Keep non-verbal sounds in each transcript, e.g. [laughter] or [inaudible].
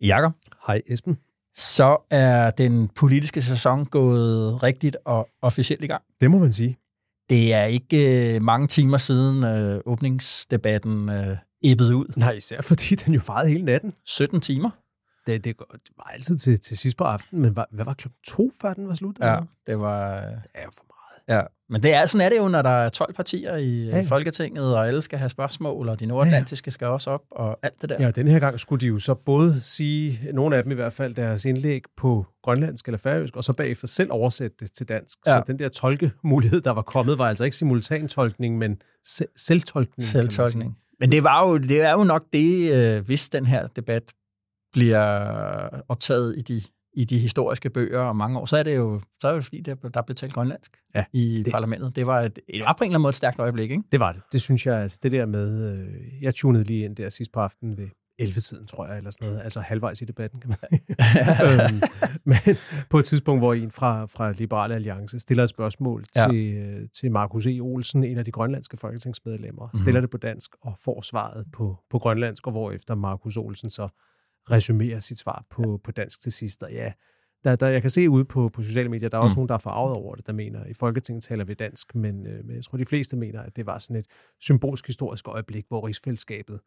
Jakob, Hej Esben. så er den politiske sæson gået rigtigt og officielt i gang. Det må man sige. Det er ikke øh, mange timer siden øh, åbningsdebatten øh, æbbede ud. Nej, især fordi den jo farede hele natten. 17 timer. Det, det, går- det var altid til, til sidst på aftenen, men hvad, hvad var klokken to, før den var slut? Ja, det var... Det er jo for meget. Ja. Men det er, sådan er det jo, når der er 12 partier i Ja, ja. ja. Folketinget, og alle skal have spørgsmål, og de nordatlantiske skal også op, og alt det der. Ja, og den her gang skulle de jo så både sige, nogle af dem i hvert fald, deres indlæg på grønlandsk eller færøsk, og så bagefter selv oversætte det til dansk. Ja. Ja. Så den der tolkemulighed, der var kommet, var altså ikke simultantolkning, men se- selvtolkning. Selvtolkning. Men det, var jo, det er jo nok det, øh, hvis den her debat bliver optaget i de, i de historiske bøger om mange år, så er det jo, så er det jo fordi, der, der blev talt grønlandsk Ja, i det- parlamentet. Det var, et, det var på en eller anden måde et stærkt øjeblik, ikke? Det var det. Det synes jeg, altså det der med, øh, jeg tunede lige ind der sidst på aftenen ved 11-tiden, tror jeg, eller sådan noget, altså halvvejs i debatten, kan man sige. [laughs] øhm, men på et tidspunkt, hvor en fra, fra Liberale Alliance stiller et spørgsmål Ja. til, øh, til Markus E. Olsen, en af de grønlandske folketingsmedlemmer, Mhm. mm-hmm. stiller det på dansk og får svaret på, på grønlandsk, og hvorefter Markus Olsen så resumerer sit svar på, på dansk til sidst. Og ja, der, der, jeg kan se ude på, på sociale medier, der er også Mm. nogen, der er farvet over det, der mener, i Folketinget taler vi dansk, men, øh, men jeg tror, de fleste mener, at det var sådan et symbolsk historisk øjeblik, hvor rigsfællesskabet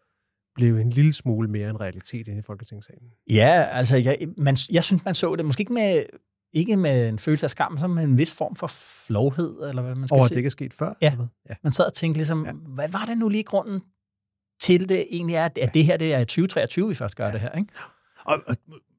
blev en lille smule mere en realitet inde i Folketingssalen. Ja, altså, jeg, man, jeg synes, man så det måske ikke med, ikke med en følelse af skam, men med en vis form for flovhed, eller hvad man skal Over sige. det ikke er sket før? Ja. eller hvad? ja. Man sad og tænkte ligesom. Ja. hvad var det nu lige grunden til det egentlig er, at, det her det er i 2023, vi først gør ja. det her, ikke? Og, og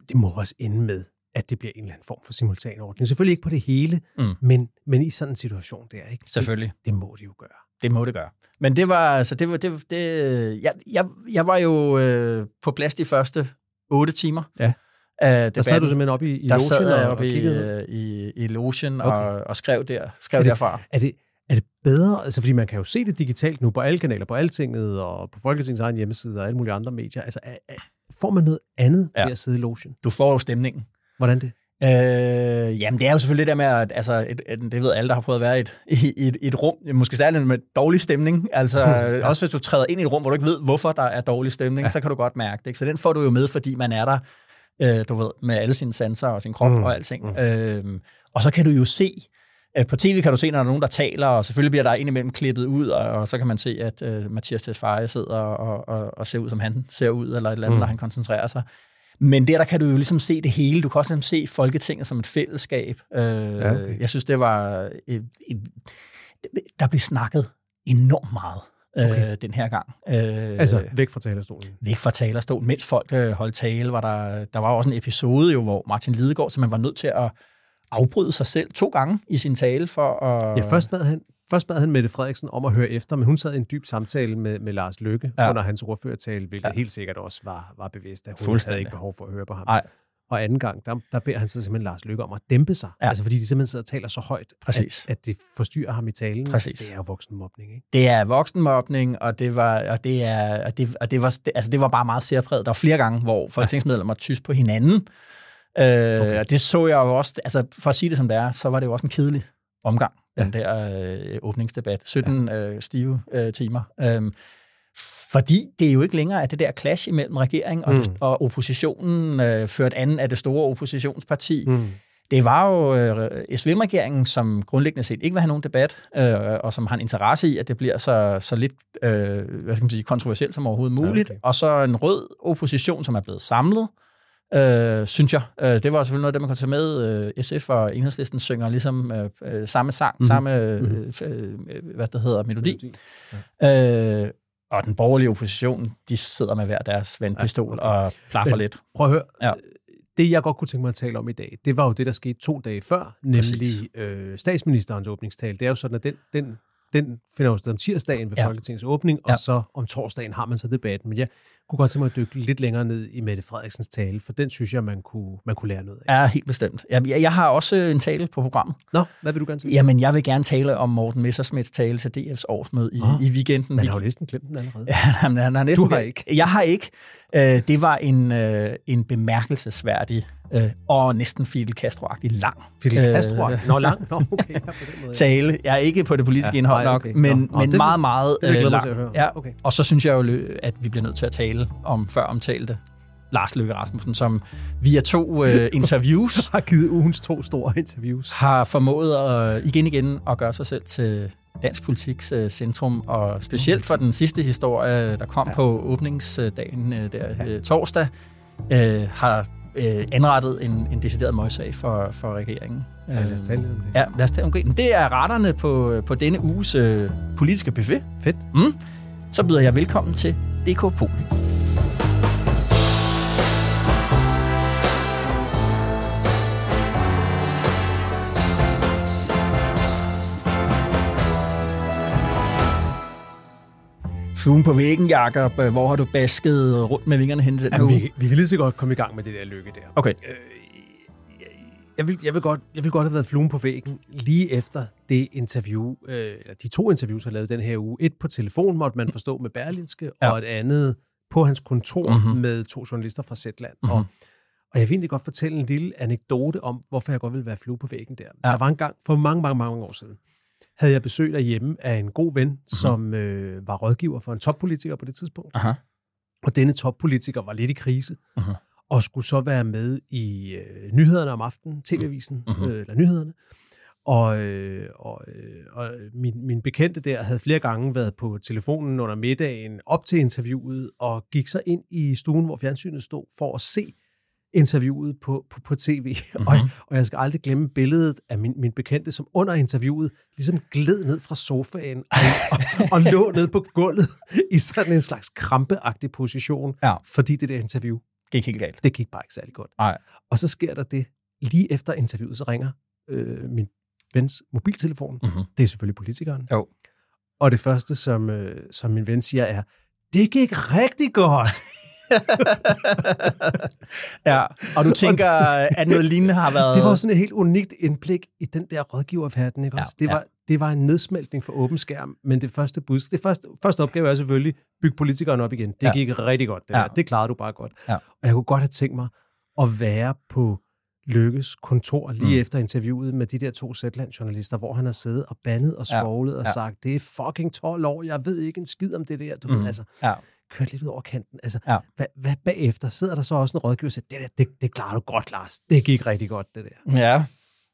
det må også ende med, at det bliver en eller anden form for simultanordning. Selvfølgelig ikke på det hele, Mm. men, men i sådan en situation der, ikke? Selvfølgelig. Det, det må de jo gøre. Det må det gøre. Men det var, altså, det var, det, det jeg, jeg, jeg var jo øh, på plads de første otte timer. Ja. Af Der sad du simpelthen oppe i, i der logen sad og, og i, kiggede. øh, i, i logen Okay. og, og skrev der, skrev Er det- derfra. Er det, er det bedre? Altså, fordi man kan jo se det digitalt nu på alle kanaler, på Altinget og på Folketingets egen hjemmeside og alle mulige andre medier. Altså, er, er, får man noget andet Ja. ved at sidde i logen? Du får jo stemningen. Hvordan det? Øh, jamen, det er jo selvfølgelig det der med, at altså, et, et, det ved alle, der har prøvet at være i et, i, et, et rum, måske særligt med dårlig stemning. Altså, ja. også hvis du træder ind i et rum, hvor du ikke ved, hvorfor der er dårlig stemning, ja. Så kan du godt mærke det. Ikke? Så den får du jo med, fordi man er der, øh, du ved, med alle sine sanser og sin krop mm. Og alting. Mm. Øh, og så kan du jo se, øh, på tv kan du se, når der er nogen, der taler, og selvfølgelig bliver der indimellem klippet ud, og, og så kan man se, at øh, Mathias Tesfaye sidder og, og, og ser ud, som han ser ud, eller et eller andet, mm. Når han koncentrerer sig. Men der, der kan du jo ligesom se det hele. Du kan også ligesom se Folketinget som et fællesskab. Øh, Ja, okay. Jeg synes, det var... Et, et, der blev snakket enormt meget okay. øh, den her gang. Øh, Altså, væk fra talerstolen. væk fra talerstolen. Mens folk øh, holdt tale, var der, der var også en episode, jo, hvor Martin Lidegaard simpelthen var nødt til at afbryde sig selv to gange i sin tale for at... Ja, først bad han, først bad han Mette Frederiksen om at høre efter, men hun sad i en dyb samtale med, med Lars Løkke Ja. under hans ordførertale, hvilket Ja. helt sikkert også var, var bevidst, at hun havde ikke behov for at høre på ham. Nej. Og anden gang, der, der beder han så simpelthen Lars Løkke om at dæmpe sig. Ja. Altså fordi de simpelthen sidder og taler så højt, Præcis. At, at det forstyrrer ham i talen. Præcis. Altså, det er jo voksenmobning, ikke? Det er voksenmobning, og det var, og det er, og det, og det var, altså det var bare meget særpræget. Der var flere gange, hvor folketingsmedlemmer tyst på hinanden. Øh, okay. Og det så jeg jo også, altså for at sige det som det er, så var det jo også en kedelig omgang, den der øh, åbningsdebat. 17 ja. øh, stive øh, timer. Øhm, fordi det er jo ikke længere, at det der clash imellem regeringen og, mm. det, og oppositionen, øh, ført anden af det store oppositionsparti, Mm. det var jo øh, SVM-regeringen, som grundlæggende set ikke vil have nogen debat, øh, og som har en interesse i, at det bliver så, så lidt øh, hvad skal man sige, kontroversielt som overhovedet muligt. okay. Og så en rød opposition, som er blevet samlet, øh, synes jeg. Øh, det var selvfølgelig noget, det man kunne tage med. Øh, SF og Enhedslisten synger ligesom øh, øh, samme sang, mm-hmm. samme øh, øh, hvad det hedder, melodi. Melodi. Øh, og den borgerlige opposition, de sidder med hver deres vandpistol Ja, okay. og plaffer lidt. Prøv at høre. Ja. Det, jeg godt kunne tænke mig at tale om i dag, det var jo det, der skete to dage før, nemlig øh, statsministerens åbningstale. Det er jo sådan, at den, den den finder jo sted om tirsdagen ved Ja. Folketingets åbning, og Ja. så om torsdagen har man så debatten. Men jeg kunne godt tænke mig at dykke lidt længere ned i Mette Frederiksens tale, for den synes jeg, man kunne, man kunne lære noget af. Ja, helt bestemt. Jeg, jeg har også en tale på programmet. Nå, hvad vil du gerne sige? Jamen, jeg vil gerne tale om Morten Messersmiths tale til DF's årsmøde i, Åh, i weekenden. Man har jo næsten glemt den allerede. [laughs] Ja, han, han har næsten, Du har ikke. Jeg har ikke. Øh, det var en, øh, en bemærkelsesværdig øh, og næsten Fidel Castro-agtig lang Fidel øh, Castro. Nå, langt. Nå, okay. Ja, på den [laughs] måde. tale. Jeg er ikke på det politiske Ja, indhold nej, nok, okay. men, Nå, men det- meget, meget det øh, mig lang. til at høre. Ja. Okay. Og så synes jeg jo, at vi bliver nødt til at tale om før omtalte Lars Løkke Rasmussen, som via to øh, interviews [laughs] har givet ugens to store interviews. har formået at, igen igen at gøre sig selv til dansk politiks øh, centrum, og specielt for den sidste historie, der kom ja. på åbningsdagen øh, der øh, torsdag, øh, har øh, anrettet en, en decideret møgssag for, for regeringen. Ja, lad os tale om det. Ja, lad os tale om det. Det er retterne på, på denne uges øh, politiske buffet. Fedt. Mm. Så byder jeg velkommen til DK Poli. Fluen på væggen, Jacob. Hvor har du basket rundt med vingerne hen den Jamen, vi, vi kan lige så godt komme i gang med det der lykke der. Okay. Jeg vil, jeg, vil godt, jeg vil godt have været fluen på væggen lige efter det interview, øh, eller de to interviews, jeg lavet den her uge. Et på telefon, måtte man forstå, med Berlinske, Ja. og et andet på hans kontor Mhm. mm-hmm. med to journalister fra Zetland. Mhm. Mm-hmm. Og, og jeg vil egentlig godt fortælle en lille anekdote om, hvorfor jeg godt vil være flue på væggen der. Ja. Der var en gang, for mange, mange, mange år siden, havde jeg besøg derhjemme af en god ven, Mhm. mm-hmm. som øh, var rådgiver for en toppolitiker på det tidspunkt. Aha. Og denne toppolitiker var lidt i krise, Mhm. Og skulle så være med i øh, nyhederne om aftenen, TV-avisen, Mhm. øh, eller nyhederne. Og, øh, og, øh, og min, min bekendte der havde flere gange været på telefonen under middagen op til interviewet, og gik så ind i stuen, hvor fjernsynet stod, for at se interviewet på, på, på tv. [laughs] Mm-hmm. Og, og jeg skal aldrig glemme billedet af min, min bekendte, som under interviewet ligesom gled ned fra sofaen og, og, [laughs] og lå ned på gulvet i sådan en slags krampeagtig position, Ja. fordi det der interview, Gik helt galt. det gik bare ikke særlig godt. Nej. Og så sker der det, lige efter interviewet, så ringer øh, min vens mobiltelefon. Mhm. Det er selvfølgelig politikeren. Jo. Og det første, som, øh, som min ven siger, er, det gik rigtig godt. [laughs] ja, og du tænker, [laughs] at noget lignende har været... Det var sådan et helt unikt indblik i den der rådgiververden. Ikke Ja, også? Det, ja. var, det var en nedsmeltning for åben skærm, men det første bud, det første, første opgave er selvfølgelig bygge politikeren op igen. Det Ja. ja. gik rigtig godt. Det, Ja. ja. der. det klarede du bare godt. Ja. Og jeg kunne godt have tænkt mig at være på Lykkes kontor lige Mm. efter interviewet med de der to Zetland-journalister, hvor han har siddet og bandet og Ja. svoglet og Ja. sagt, det er fucking 12 år, jeg ved ikke en skid om det der. Du Mm. ved, altså, Ja. Kørt lidt ud over kanten. Altså, Ja. hvad, hvad bagefter? Sidder der så også en rådgiver og siger, det, der, det, det klarer du godt, Lars. Det gik rigtig godt, det der. Ja.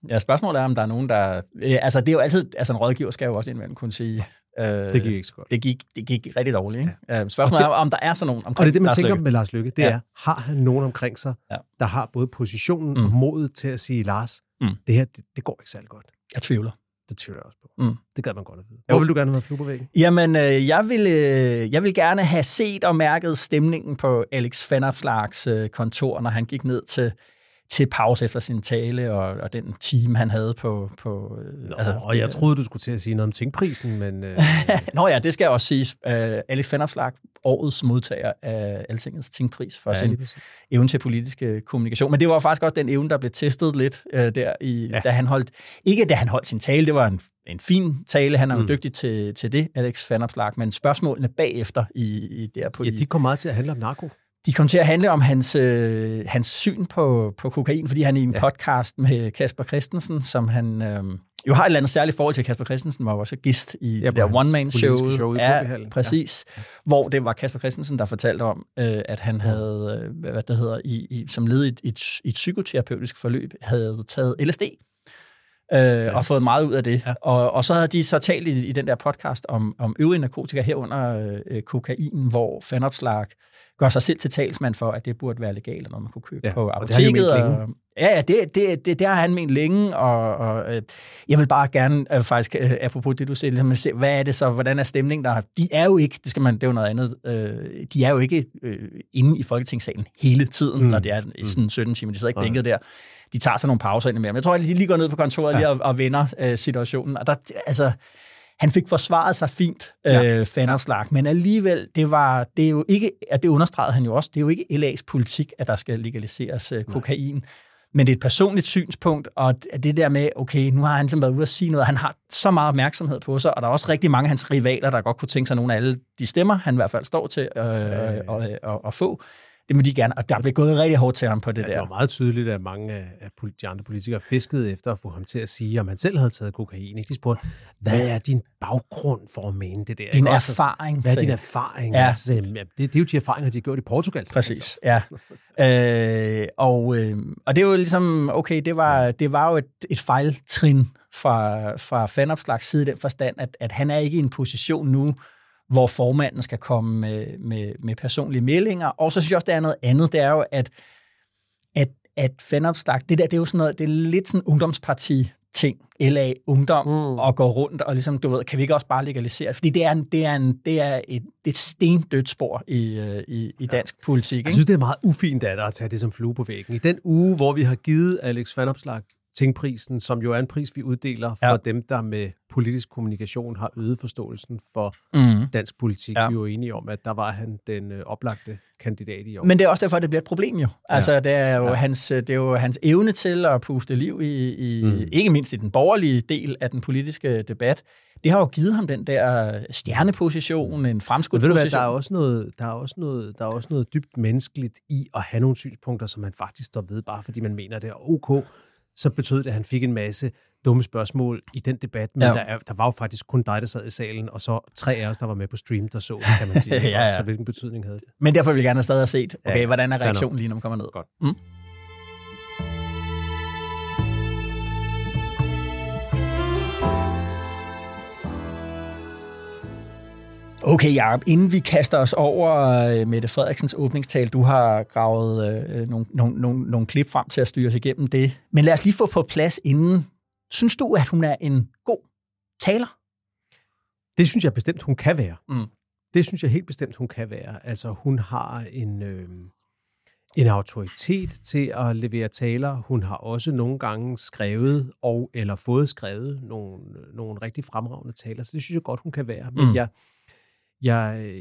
Ja, spørgsmålet er, om der er nogen, der... Altså, det er jo altid... Altså, en rådgiver skal jo også indimellem kunne sige... Øh, Det gik ikke så godt. Det gik, det gik rigtig dårligt, ikke? Ja. Øh, spørgsmålet det- er, om der er sådan nogen omkring Og det er det, man Lars tænker Løkke. med Lars Lykke, det Ja. er, har han nogen omkring sig, Ja. der har både positionen Mm. og modet til at sige, Lars, mm. det her, det, det går ikke særlig godt. Jeg tvivler. Det tvivler jeg også på. Mm. Det gad man godt at vide. Jo. Hvor vil du gerne have flue på væggen? Jamen, øh, jeg, vil, øh, jeg vil gerne have set og mærket stemningen på Alex Vanopslags øh, kontor, når han gik ned til, til pause efter sin tale, og, og den team, han havde på... på øh, Nå, altså, og jeg troede, du skulle til at sige noget om tingprisen, men øh, [laughs] Nå ja, det skal også siges. Uh, Alex Vanopslag, årets modtager af Altingets tingpris for ja, sin evne til politisk øh, kommunikation. Men det var faktisk også den evne, der blev testet lidt, øh, der i, ja. Da han holdt... Ikke da han holdt sin tale, det var en, en fin tale, han er jo Mm. dygtig til, til det, Alex Vanopslag, men spørgsmålene bagefter i, i der på ja, de, de kom meget til at handle om narko. De kom til at handle om hans, øh, hans syn på, på kokain, fordi han i en ja. Podcast med Kasper Christensen, som han øh, jo har et eller andet særligt forhold til. Kasper Christensen var jo også gæst i ja, det der one-man-show. show ja, præcis. Ja. Hvor det var Kasper Christensen, der fortalte om, øh, at han havde, øh, hvad det hedder, i, i, som led i et, et, et psykoterapeutisk forløb, havde taget LSD. Øh, ja. og fået meget ud af det. Ja. Og, og så havde de så talt i, i den der podcast om, om øvrige narkotika herunder øh, kokain, hvor fanopslag gør sig selv til talsmand for, at det burde være legalt, når man kunne købe ja, på og det har apoteket. Og, ja, ja, det, det, det, det har han ment længe, og, og øh, jeg vil bare gerne, øh, faktisk, øh, apropos det, du siger, ligesom, se, hvad er det så, hvordan er stemningen der? De er jo ikke, det skal man, det er jo noget andet, øh, de er jo ikke øh, inde i Folketingssalen hele tiden, mm. Mm. når det er sådan 17 timer, de sidder ikke bænket der. De tager sig nogle pauser indimellem. Jeg tror, at de lige går ned på kontoret ja. lige og, og vender øh, situationen, og der, altså, han fik forsvaret sig fint, ja. øh, Fanopslag, men alligevel, det var, det er jo ikke, at det understregede han jo også, det er jo ikke LA's politik, at der skal legaliseres øh, kokain. Men det er et personligt synspunkt, og det der med, okay, nu har han ligesom været ude at sige noget, han har så meget opmærksomhed på sig, og der er også rigtig mange af hans rivaler, der godt kunne tænke sig nogle af alle de stemmer, han i hvert fald står til øh, ja. At, at, at få det må de gerne. Og der blev gået rigtig hårdt til ham på det ja, der. Det var meget tydeligt, at mange af de andre politikere fiskede efter at få ham til at sige, om han selv havde taget kokain. De spurgte, hvad er din baggrund for at mene det der? Din erfaring. Hvad er din erfaring? Ja. Altså, det, det er jo de erfaringer, de har gjort i Portugal. Præcis, ja. [laughs] øh, og, øh, og det er jo ligesom, okay, det var, det var jo et, et fejltrin fra, fra fanopslags side i den forstand, at, at han er ikke i en position nu, hvor formanden skal komme med, med, med personlige meldinger. Og så synes jeg også, der er noget andet, det er jo, at, at, at fanopslag, det der, det er jo sådan noget, det er lidt sådan ungdomsparti ting, LA Ungdom, mm. og gå rundt og ligesom, du ved, kan vi ikke også bare legalisere? Fordi det er, en, det er, en, det er et, det et stendødt spor i, øh, i, i dansk ja. politik. Ikke? Jeg synes, det er meget ufint af dig at tage det som flue på væggen. I den uge, hvor vi har givet Alex Vanopslag Tingprisen, som jo er en pris, vi uddeler for ja. dem, der med politisk kommunikation har øget forståelsen for mm. dansk politik. Ja. Vi er jo enige om, at der var han den øh, oplagte kandidat i år. Men det er også derfor, at det bliver et problem jo. Altså, ja. det, er jo ja. hans, det er jo hans evne til at puste liv i, i mm. ikke mindst i den borgerlige del af den politiske debat. Det har jo givet ham den der stjerneposition, en fremskudt position. Hvad, der er også noget, der er også noget, der er også noget dybt menneskeligt i at have nogle synspunkter, som man faktisk står ved, bare fordi man mener, det er ok så betød det, at han fik en masse dumme spørgsmål i den debat, men ja. der, er, der var jo faktisk kun dig, der sad i salen, og så tre af os, der var med på stream, der så det, kan man sige. [laughs] ja, ja. Så hvilken betydning havde det? Men derfor vil jeg gerne stadig have set, okay, ja, hvordan er reaktionen lige, når man kommer ned? Godt. Mm? Okay, Jacob, inden vi kaster os over øh, Mette Frederiksens åbningstal, du har gravet øh, nogle, nogle, nogle, nogle klip frem til at styre os igennem det. Men lad os lige få på plads inden. Synes du, at hun er en god taler? Det synes jeg bestemt, hun kan være. Mm. Det synes jeg helt bestemt, hun kan være. Altså, hun har en, øh, en autoritet til at levere taler. Hun har også nogle gange skrevet og eller fået skrevet nogle, nogle rigtig fremragende taler, så det synes jeg godt, hun kan være. Men mm. jeg, jeg,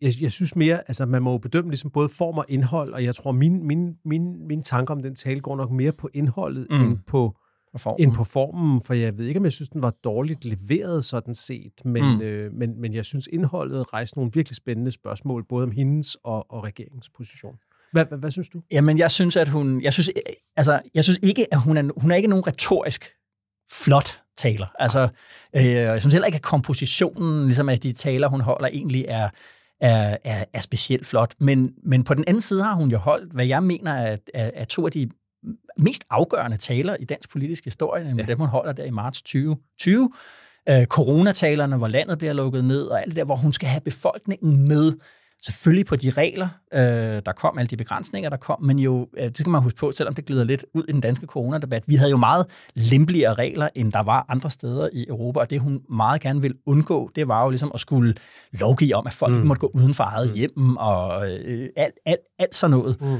jeg, jeg synes mere, altså man må jo bedømme ligesom både form og indhold, og jeg tror, min, min, min, min tanker om den tale går nok mere på indholdet mm. end på formen. end på formen, for jeg ved ikke, om jeg synes, den var dårligt leveret sådan set, men, mm. øh, men, men jeg synes, indholdet rejste nogle virkelig spændende spørgsmål, både om hendes og, og regeringens position. Hvad, hvad, hvad synes du? Jamen, jeg synes, at hun, jeg synes, altså, jeg synes ikke, at hun er, hun er ikke nogen retorisk flot taler. Altså, øh, jeg synes heller ikke, at kompositionen ligesom af de taler, hun holder, egentlig er, er, er, er specielt flot. Men, men på den anden side har hun jo holdt, hvad jeg mener er, er, er to af de mest afgørende taler i dansk politisk historie, nemlig ja. dem, hun holder der i marts 2020. Øh, coronatalerne, hvor landet bliver lukket ned, og alt det der, hvor hun skal have befolkningen med selvfølgelig på de regler, øh, der kom, alle de begrænsninger, der kom, men jo, øh, det skal man huske på, selvom det glider lidt ud i den danske coronadebat, vi havde jo meget lempeligere regler, end der var andre steder i Europa, og det hun meget gerne vil undgå, det var jo ligesom at skulle lovgive om, at folk mm. ikke måtte gå uden for eget mm. hjem, og øh, alt, alt, alt sådan noget. Mm.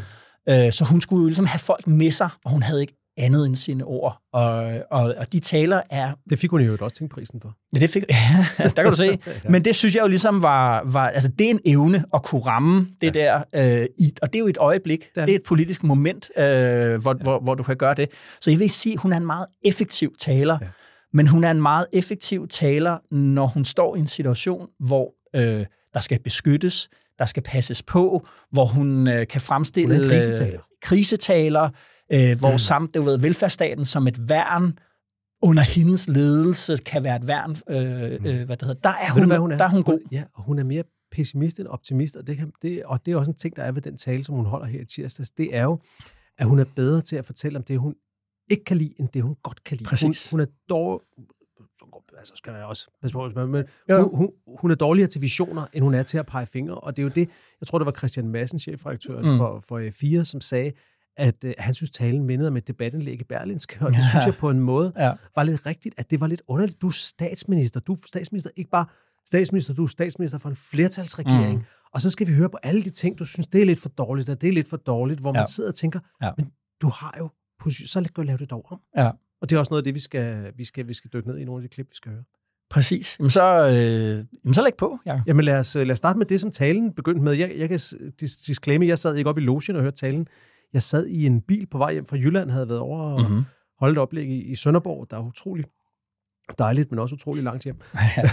Øh, så hun skulle jo ligesom have folk med sig, og hun havde ikke andet end sine ord. Og, og, og de taler er... Det fik hun jo også tænkt prisen for. Ja, det fik, ja, [laughs] der kan du se. [laughs] ja. Men det synes jeg jo ligesom var, var... Altså, det er en evne at kunne ramme det ja. der. Øh, i, og det er jo et øjeblik. Det er, det er et politisk moment, øh, hvor, ja. hvor, hvor du kan gøre det. Så jeg vil sige, hun er en meget effektiv taler. Ja. Men hun er en meget effektiv taler, når hun står i en situation, hvor øh, der skal beskyttes, der skal passes på, hvor hun øh, kan fremstille... Hun er krisetaler. Øh, krisetaler øh, hvor mm. samt det ved, velfærdsstaten som et værn under hendes ledelse kan være et værn. Øh, mm. øh, hvad det hedder. Der er hun, du, hvad hun er? Der er hun god. Ja, og hun er mere pessimist end optimist, og det, kan, det, og det er også en ting, der er ved den tale, som hun holder her i tirsdags. Det er jo, at hun er bedre til at fortælle om det, hun ikke kan lide, end det, hun godt kan lide. Præcis. Hun, hun er dog, altså skal jeg også passe på, men ja. hun, hun, hun er dårligere til visioner, end hun er til at pege fingre, og det er jo det, jeg tror, det var Christian Madsen, chefredaktøren mm. for, for F4, som sagde, at øh, han synes, talen mindede om et debatindlæg i Berlinske, og [laughs] det ja. synes jeg på en måde ja. var lidt rigtigt, at det var lidt underligt. Du er statsminister, du er statsminister, ikke bare statsminister, du er statsminister for en flertalsregering, mm. og så skal vi høre på alle de ting, du synes, det er lidt for dårligt, og det er lidt for dårligt, hvor man ja. sidder og tænker, ja. men du har jo position, så lad gå lave det dog om. Ja. Og det er også noget af det, vi skal, vi skal, vi skal dykke ned i nogle af de klip, vi skal høre. Præcis. Jamen så, øh, jamen så læg på, Jacob. Jamen lad os, lad os starte med det, som talen begyndte med. Jeg, jeg kan disclaimer, jeg sad ikke op i logen og hørte talen. Jeg sad i en bil på vej hjem fra Jylland, havde været over og mm-hmm. holdt oplæg i, i Sønderborg, der er utroligt dejligt, men også utrolig langt hjem.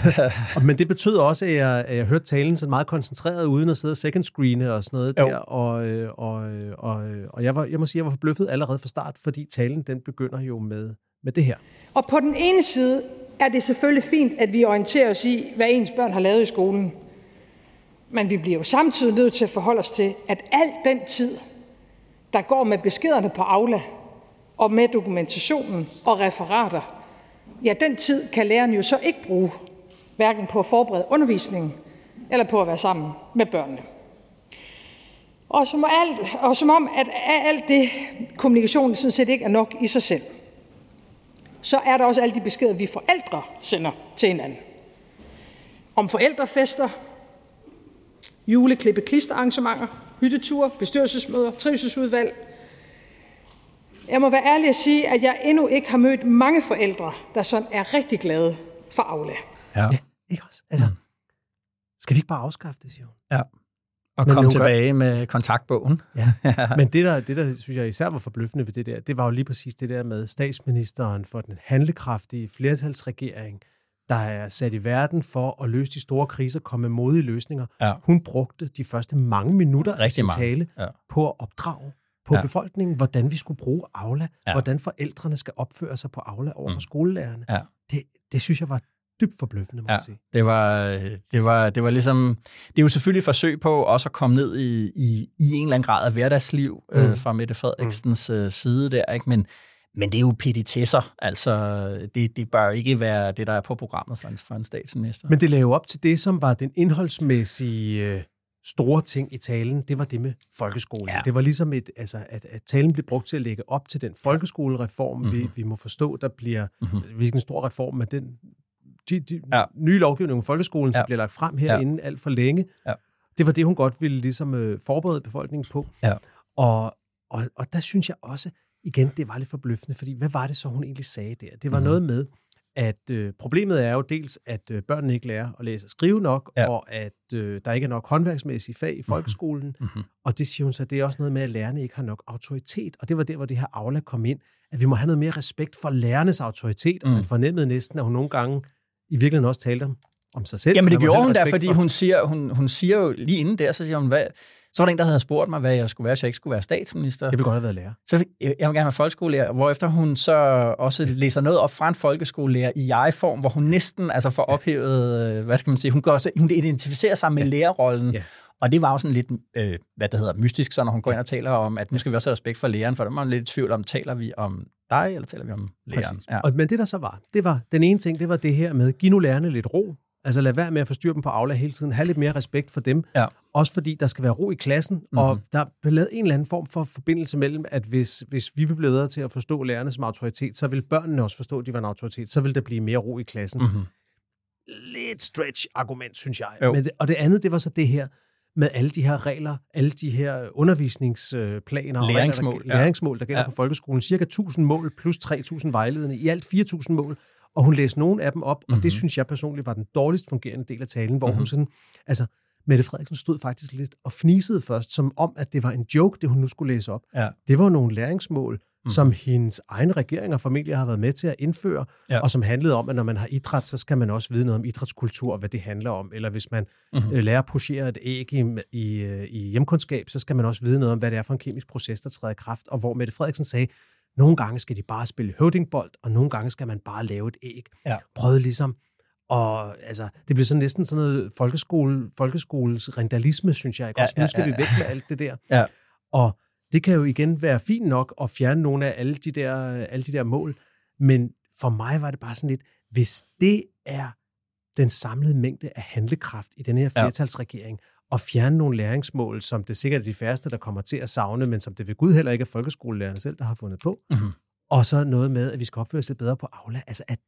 [laughs] men det betød også, at jeg, at jeg hørte talen sådan meget koncentreret, uden at sidde og second screene og sådan noget jo. der. Og, øh, og, øh, og, øh, og jeg, var, jeg må sige, at jeg var forbløffet allerede fra start, fordi talen den begynder jo med, med det her. Og på den ene side er det selvfølgelig fint, at vi orienterer os i, hvad ens børn har lavet i skolen. Men vi bliver jo samtidig nødt til at forholde os til, at al den tid, der går med beskederne på Aula, og med dokumentationen og referater, ja, den tid kan læreren jo så ikke bruge, hverken på at forberede undervisningen eller på at være sammen med børnene. Og som, alt, og som om, at alt det kommunikation sådan set ikke er nok i sig selv, så er der også alle de beskeder, vi forældre sender til hinanden. Om forældrefester, juleklippe klisterarrangementer, hytteture, bestyrelsesmøder, trivselsudvalg, jeg må være ærlig at sige, at jeg endnu ikke har mødt mange forældre, der sådan er rigtig glade for Aula. Ja. ja ikke også? Altså, mm. skal vi ikke bare afskaffe det, siger hun? Ja. Og Men komme tilbage gør... med kontaktbogen. Ja. [laughs] Men det der, det, der synes jeg især var forbløffende ved det der, det var jo lige præcis det der med statsministeren for den handlekraftige flertalsregering, der er sat i verden for at løse de store kriser, komme med modige løsninger. Ja. Hun brugte de første mange minutter Rigtig af sin tale ja. på at opdrage på ja. befolkningen, hvordan vi skulle bruge Aula, ja. hvordan forældrene skal opføre sig på Aula over for mm. skolelærerne. Ja. Det, det synes jeg var dybt forbløffende, må ja, jeg sige. Det var, det, var, det var ligesom... Det er jo selvfølgelig et forsøg på også at komme ned i, i, i en eller anden grad af hverdagsliv mm. øh, fra Mette Frederiksens mm. side der, ikke? Men, men det er jo petitesser, altså det, det bør ikke være det, der er på programmet for en, for en statsminister. Men det lavede jo op til det, som var den indholdsmæssige øh, store ting i talen, det var det med folkeskolen. Ja. Det var ligesom, et, altså, at, at talen blev brugt til at lægge op til den folkeskolereform, mm-hmm. vi, mhm. vi må forstå, der bliver, mm-hmm. hvilken stor reform, men den de, de ja. nye lovgivning om folkeskolen, ja. som bliver lagt frem herinde ja. alt for længe, ja. det var det, hun godt ville ligesom øh, forberede befolkningen på. Ja. Og, og, og der synes jeg også, igen, det var lidt forbløffende, fordi hvad var det så, hun egentlig sagde der? Det var mm-hmm. noget med, at øh, problemet er jo dels, at øh, børnene ikke lærer at læse og skrive nok, ja. og at øh, der ikke er nok håndværksmæssige fag i mhm. folkeskolen. Mm-hmm. Og det siger hun så, det er også noget med, at lærerne ikke har nok autoritet. Og det var der, hvor det her Aula kom ind, at vi må have noget mere respekt for lærernes autoritet, mm. og man fornemmede næsten, at hun nogle gange i virkeligheden også talte om, om sig selv. Jamen det gjorde hun der, fordi for. hun siger, hun, hun siger jo lige inden der, så siger hun, hvad, så var der en, der havde spurgt mig, hvad jeg skulle være, så jeg ikke skulle være statsminister. Jeg vil godt have været lærer. Så jeg, jeg vil gerne være folkeskolelærer, hvor efter hun så også læser noget op fra en folkeskolelærer i jeg-form, hvor hun næsten altså får ophævet, øh, hvad skal man sige, hun, går hun identificerer sig med ja. lærerrollen. Ja. Og det var jo sådan lidt, øh, hvad det hedder, mystisk, så når hun går ind og taler om, at nu skal vi også have respekt for læreren, for der var man lidt i tvivl om, taler vi om dig, eller taler vi om læreren? Ja. Og, men det der så var, det var, den ene ting, det var det her med, giv nu lærerne lidt ro, Altså lad være med at forstyrre dem på Aula hele tiden. Ha' lidt mere respekt for dem. Ja. Også fordi der skal være ro i klassen, mm-hmm. og der er lavet en eller anden form for forbindelse mellem, at hvis, hvis vi vil blive bedre til at forstå lærerne som autoritet, så vil børnene også forstå, at de var en autoritet. Så vil der blive mere ro i klassen. Mm-hmm. Lidt stretch argument, synes jeg. Men det, og det andet, det var så det her med alle de her regler, alle de her undervisningsplaner læringsmål, og regler, der, læringsmål, der gælder ja. for folkeskolen. Cirka 1000 mål plus 3000 vejledende. I alt 4000 mål og hun læste nogle af dem op, mm-hmm. og det mhm. synes jeg personligt var den dårligst fungerende del af talen, hvor mm-hmm. hun sådan, altså, Mette Frederiksen stod faktisk lidt og fnisede først, som om, at det var en joke, det hun nu skulle læse op. Ja. Det var nogle læringsmål, mm. som hendes egen regering og familie har været med til at indføre, ja. og som handlede om, at når man har idræt, så skal man også vide noget om idrætskultur, og hvad det handler om. Eller hvis man mm-hmm. lærer at pochere et æg i, i, øh, i hjemkundskab, så skal man også vide noget om, hvad det er for en kemisk proces, der træder i kraft. Og hvor Mette Frederiksen sagde, nogle gange skal de bare spille høvdingbold, og nogle gange skal man bare lave et æg. Ja. Prøvede ligesom og altså, det bliver sådan næsten sådan noget folkeskole, folkeskoles rentalisme, synes jeg. Ikke? Ja, Også, ja, nu skal ja, ja. vi væk med alt det der. Ja. Og det kan jo igen være fint nok at fjerne nogle af alle de, der, alle de der mål, men for mig var det bare sådan lidt, hvis det er den samlede mængde af handlekraft i den her flertalsregering, at fjerne nogle læringsmål, som det sikkert er de færreste, der kommer til at savne, men som det ved Gud heller ikke er folkeskolelærerne selv, der har fundet på. Mm-hmm. Og så noget med, at vi skal opføre os lidt bedre på Aula. Altså, at,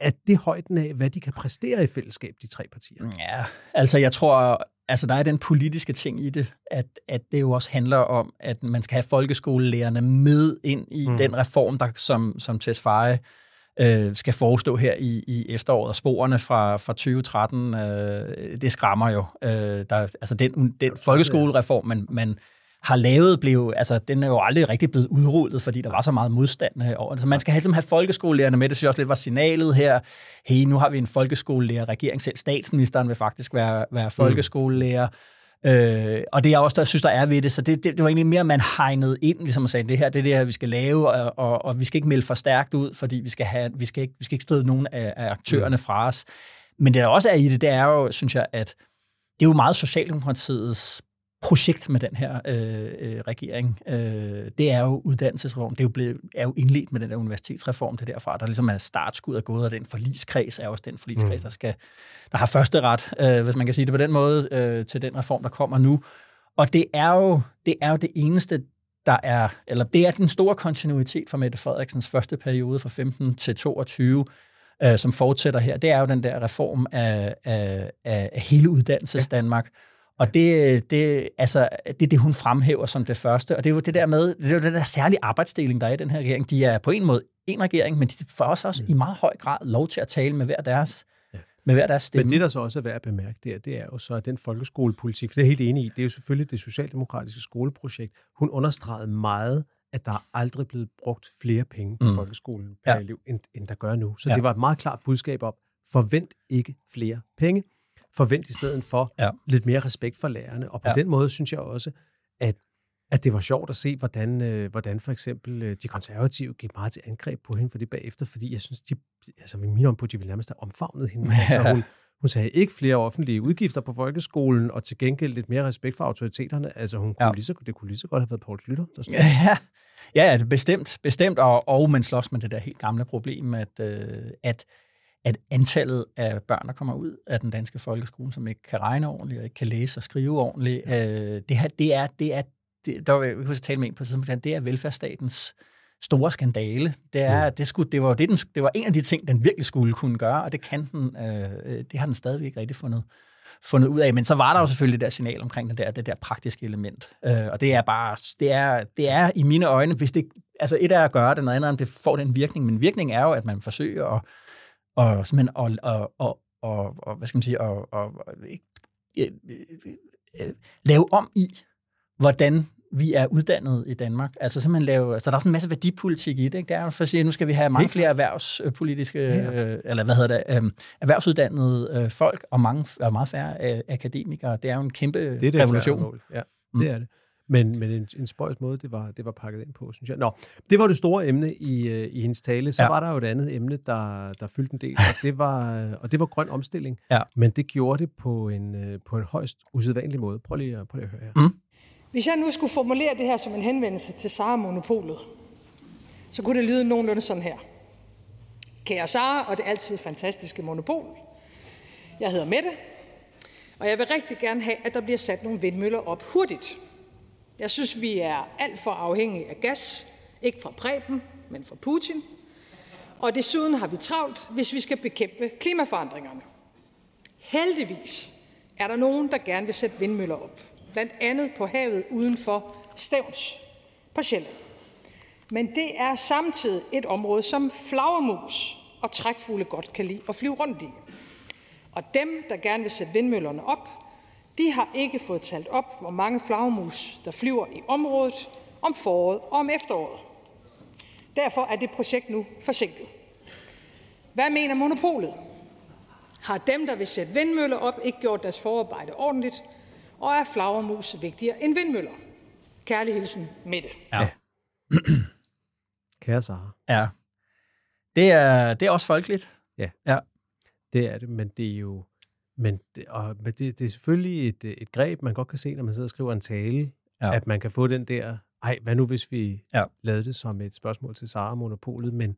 at det højden af, hvad de kan præstere i fællesskab, de tre partier? Ja, altså jeg tror, altså der er den politiske ting i det, at, at det jo også handler om, at man skal have folkeskolelærerne med ind i mm. den reform, der, som, som Tesfaye øh, skal forestå her i, i efteråret. Og sporene fra, fra 2013, øh, det skræmmer jo. Øh, der, altså den, den folkeskolereform, man, man har lavet, blev, altså, den er jo aldrig rigtig blevet udrullet, fordi der var så meget modstand over Så man skal have, have folkeskolelærerne med. Det synes jeg også lidt var signalet her. Hey, nu har vi en folkeskolelærer regering. Selv statsministeren vil faktisk være, være folkeskolelærer. Mm. Øh, og det er også, der synes, der er ved det. Så det, det, det var egentlig mere, man hegnede ind, ligesom at sige, det her det er det her, vi skal lave, og, og, og vi skal ikke melde for stærkt ud, fordi vi skal, have, vi skal, ikke, vi skal ikke støde nogen af, af aktørerne mm. fra os. Men det der også er i det, det er jo, synes jeg, at det er jo meget Socialdemokratiets projekt med den her øh, øh, regering, øh, det er jo uddannelsesreform. Det er jo, blevet, er jo indledt med den der universitetsreform, det derfra, der ligesom er og gået, og den forligskreds er også den forligskreds, mm. der, skal, der har første ret, øh, hvis man kan sige det på den måde, øh, til den reform, der kommer nu. Og det er jo det, er jo det eneste, der er, eller det er den store kontinuitet fra Mette Frederiksens første periode fra 15 til 22, øh, som fortsætter her. Det er jo den der reform af, af, af hele uddannelses Danmark. Ja og det, det, altså, det er det, hun fremhæver som det første. Og det er jo det der med, det er jo den der særlige arbejdsdeling, der er i den her regering. De er på en måde en regering, men de får også, også mm. i meget høj grad lov til at tale med hver deres ja. med hver deres stemme. Men det, der så også er værd at bemærke der, det er jo så, at den folkeskolepolitik, for det er helt enig i, det er jo selvfølgelig det socialdemokratiske skoleprojekt. Hun understregede meget, at der er aldrig blevet brugt flere penge på mm. folkeskolen per ja. elev, end, end der gør nu. Så ja. det var et meget klart budskab op, forvent ikke flere penge forvent i stedet for ja. lidt mere respekt for lærerne. Og på ja. den måde synes jeg også, at, at det var sjovt at se, hvordan, øh, hvordan for eksempel øh, de konservative gik meget til angreb på hende for det bagefter, fordi jeg synes, de, altså i min på, de ville nærmest have omfavnet hende. Ja. Altså, hun, hun sagde ikke flere offentlige udgifter på folkeskolen, og til gengæld lidt mere respekt for autoriteterne. Altså, hun kunne ja. lige så, det kunne lige så godt have været Poul Slytter, der stod. Ja, ja, bestemt, bestemt, og, og man slås med det der helt gamle problem, at, øh, at at antallet af børn, der kommer ud af den danske folkeskole, som ikke kan regne ordentligt og ikke kan læse og skrive ordentligt, øh, det, her, det er, det er det, der var, jeg kunne tale med en på tidspunkt, det er velfærdsstatens store skandale. Det, er, mm. det, skulle, det, var, det, den, det var en af de ting, den virkelig skulle kunne gøre, og det kan den, øh, det har den stadigvæk ikke rigtig fundet, fundet ud af. Men så var der jo selvfølgelig det der signal omkring det der, det der praktiske element. Øh, og det er bare, det er, det er i mine øjne, hvis det, altså et er at gøre det, noget andet er, at det får den virkning, men virkningen er jo, at man forsøger at og simpelthen og, og, og, og, og hvad skal man sige, og, og, og øh, øh, lave om i, hvordan vi er uddannet i Danmark. Altså simpelthen lave, altså der er også en masse værdipolitik i det. Ikke? Det er for at sige, at nu skal vi have mange flere erhvervspolitiske, ja. øh, eller hvad hedder det, øh, erhvervsuddannede øh, folk, og mange, og meget færre øh, akademikere. Det er jo en kæmpe det er det revolution. Mål. Ja, mm. det er det. Men, men en, en spøjs måde, det var, det var pakket ind på, synes jeg. Nå, det var det store emne i, øh, i hendes tale. Så ja. var der jo et andet emne, der, der fyldte en del, og det var, og det var grøn omstilling. Ja. Men det gjorde det på en, øh, på en højst usædvanlig måde. Prøv lige, prøv lige at høre her. Mm. Hvis jeg nu skulle formulere det her som en henvendelse til Sara-monopolet, så kunne det lyde nogenlunde sådan her. Kære Sara og det altid fantastiske monopol. Jeg hedder Mette, og jeg vil rigtig gerne have, at der bliver sat nogle vindmøller op hurtigt. Jeg synes, vi er alt for afhængige af gas, ikke fra Preben, men fra Putin. Og desuden har vi travlt, hvis vi skal bekæmpe klimaforandringerne. Heldigvis er der nogen, der gerne vil sætte vindmøller op. Blandt andet på havet uden for Stævns på Sjælland. Men det er samtidig et område, som flagermus og trækfugle godt kan lide at flyve rundt i. Og dem, der gerne vil sætte vindmøllerne op, de har ikke fået talt op, hvor mange flagermus, der flyver i området om foråret og om efteråret. Derfor er det projekt nu forsinket. Hvad mener monopolet? Har dem, der vil sætte vindmøller op, ikke gjort deres forarbejde ordentligt? Og er flagermus vigtigere end vindmøller? Kærlig hilsen, Mette. Ja. [clears throat] Kære Sara. Ja. Det er, det er også folkeligt. Ja. ja. Det er det, men det er jo men, det, og, men det, det er selvfølgelig et, et greb, man godt kan se, når man sidder og skriver en tale, ja. at man kan få den der, ej, hvad nu hvis vi ja. lavede det som et spørgsmål til Sara Monopolet, men,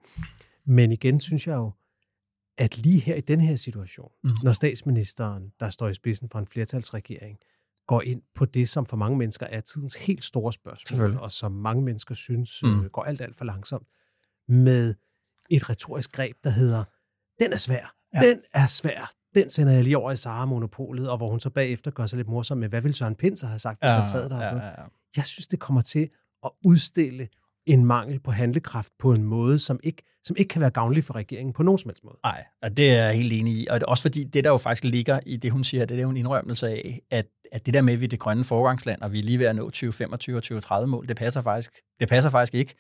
men igen synes jeg jo, at lige her i den her situation, mm. når statsministeren, der står i spidsen for en flertalsregering, går ind på det, som for mange mennesker er tidens helt store spørgsmål, og som mange mennesker synes mm. øh, går alt, alt for langsomt, med et retorisk greb, der hedder, den er svær, ja. den er svær, den sender jeg lige over i Sara-monopolet, og hvor hun så bagefter gør sig lidt morsom med, hvad vil Søren Pinser have sagt, hvis ja, han sad der? Og sådan ja, ja, ja. Jeg synes, det kommer til at udstille en mangel på handlekraft på en måde, som ikke, som ikke kan være gavnlig for regeringen på nogen som helst måde. Nej, og det er jeg helt enig i. Og det er også fordi, det der jo faktisk ligger i det, hun siger, det er jo en indrømmelse af, at, at det der med, at vi er det grønne forgangsland, og vi er lige ved at nå 2025 og 2030 mål, det passer faktisk, det passer faktisk ikke.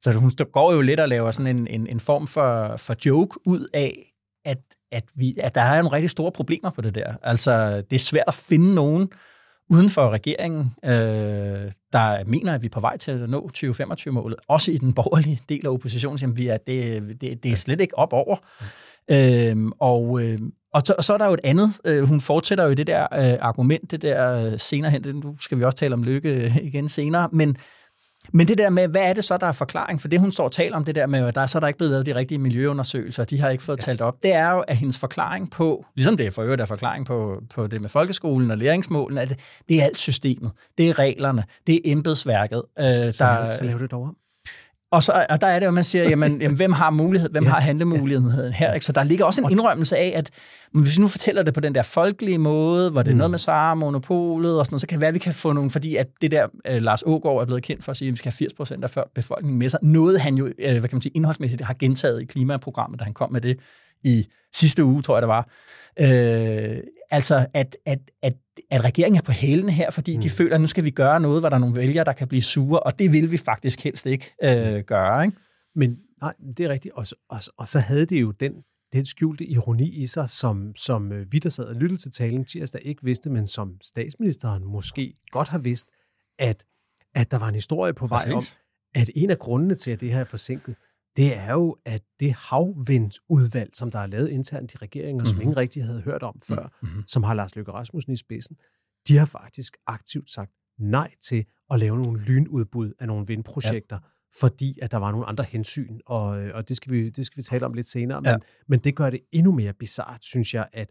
Så hun går jo lidt og laver sådan en, en, en form for, for joke ud af, at, at, vi, at der er nogle rigtig store problemer på det der. Altså, det er svært at finde nogen, uden for regeringen, øh, der mener, at vi er på vej til at nå 2025-målet. Også i den borgerlige del af oppositionen, siger vi, at det, det, det er slet ikke op over. Øh, og, øh, og, så, og så er der jo et andet. Øh, hun fortsætter jo det der øh, argument, det der øh, senere hen. Nu skal vi også tale om lykke igen senere. Men, men det der med, hvad er det så, der er forklaring? For det, hun står og taler om, det der med, at der så er der ikke blevet lavet de rigtige miljøundersøgelser, de har ikke fået ja. talt op, det er jo, at hendes forklaring på, ligesom det er for øvrigt er forklaring på, på det med folkeskolen og læringsmålene, at det, det er alt systemet, det er reglerne, det er embedsværket. Øh, så, der, så laver det dog om. Og, så, og der er det jo, man siger, jamen, [laughs] jamen hvem har mulighed, hvem ja. har handlemuligheden her? Ikke? Så der ligger også en indrømmelse af, at hvis vi nu fortæller det på den der folkelige måde, hvor det er mm. noget med Sara, monopolet og sådan noget, så kan det være, at vi kan få nogle, fordi at det der, uh, Lars Ågaard er blevet kendt for at sige, at vi skal have 80 procent af befolkningen med sig. Noget han jo, uh, hvad kan man sige, indholdsmæssigt har gentaget i klimaprogrammet, da han kom med det i sidste uge, tror jeg det var. Uh, altså, at, at, at, at regeringen er på hælene her, fordi mm. de føler, at nu skal vi gøre noget, hvor der er nogle vælgere, der kan blive sure, og det vil vi faktisk helst ikke uh, gøre. Ikke? Men nej, det er rigtigt. Og, og, og så havde det jo den den skjulte ironi i sig, som, som øh, vi, der sad og lyttede til talen tirsdag, ikke vidste, men som statsministeren måske godt har vidst, at, at der var en historie på vej om, at en af grundene til, at det her er forsinket, det er jo, at det havvindsudvalg, som der er lavet internt i regeringen, og som mm-hmm. ingen rigtig havde hørt om før, mm-hmm. som har Lars Løkke Rasmussen i spidsen, de har faktisk aktivt sagt nej til at lave nogle lynudbud af nogle vindprojekter, ja fordi at der var nogle andre hensyn, og, øh, og det, skal vi, det skal vi tale om lidt senere. Men, ja. men det gør det endnu mere bizart, synes jeg, at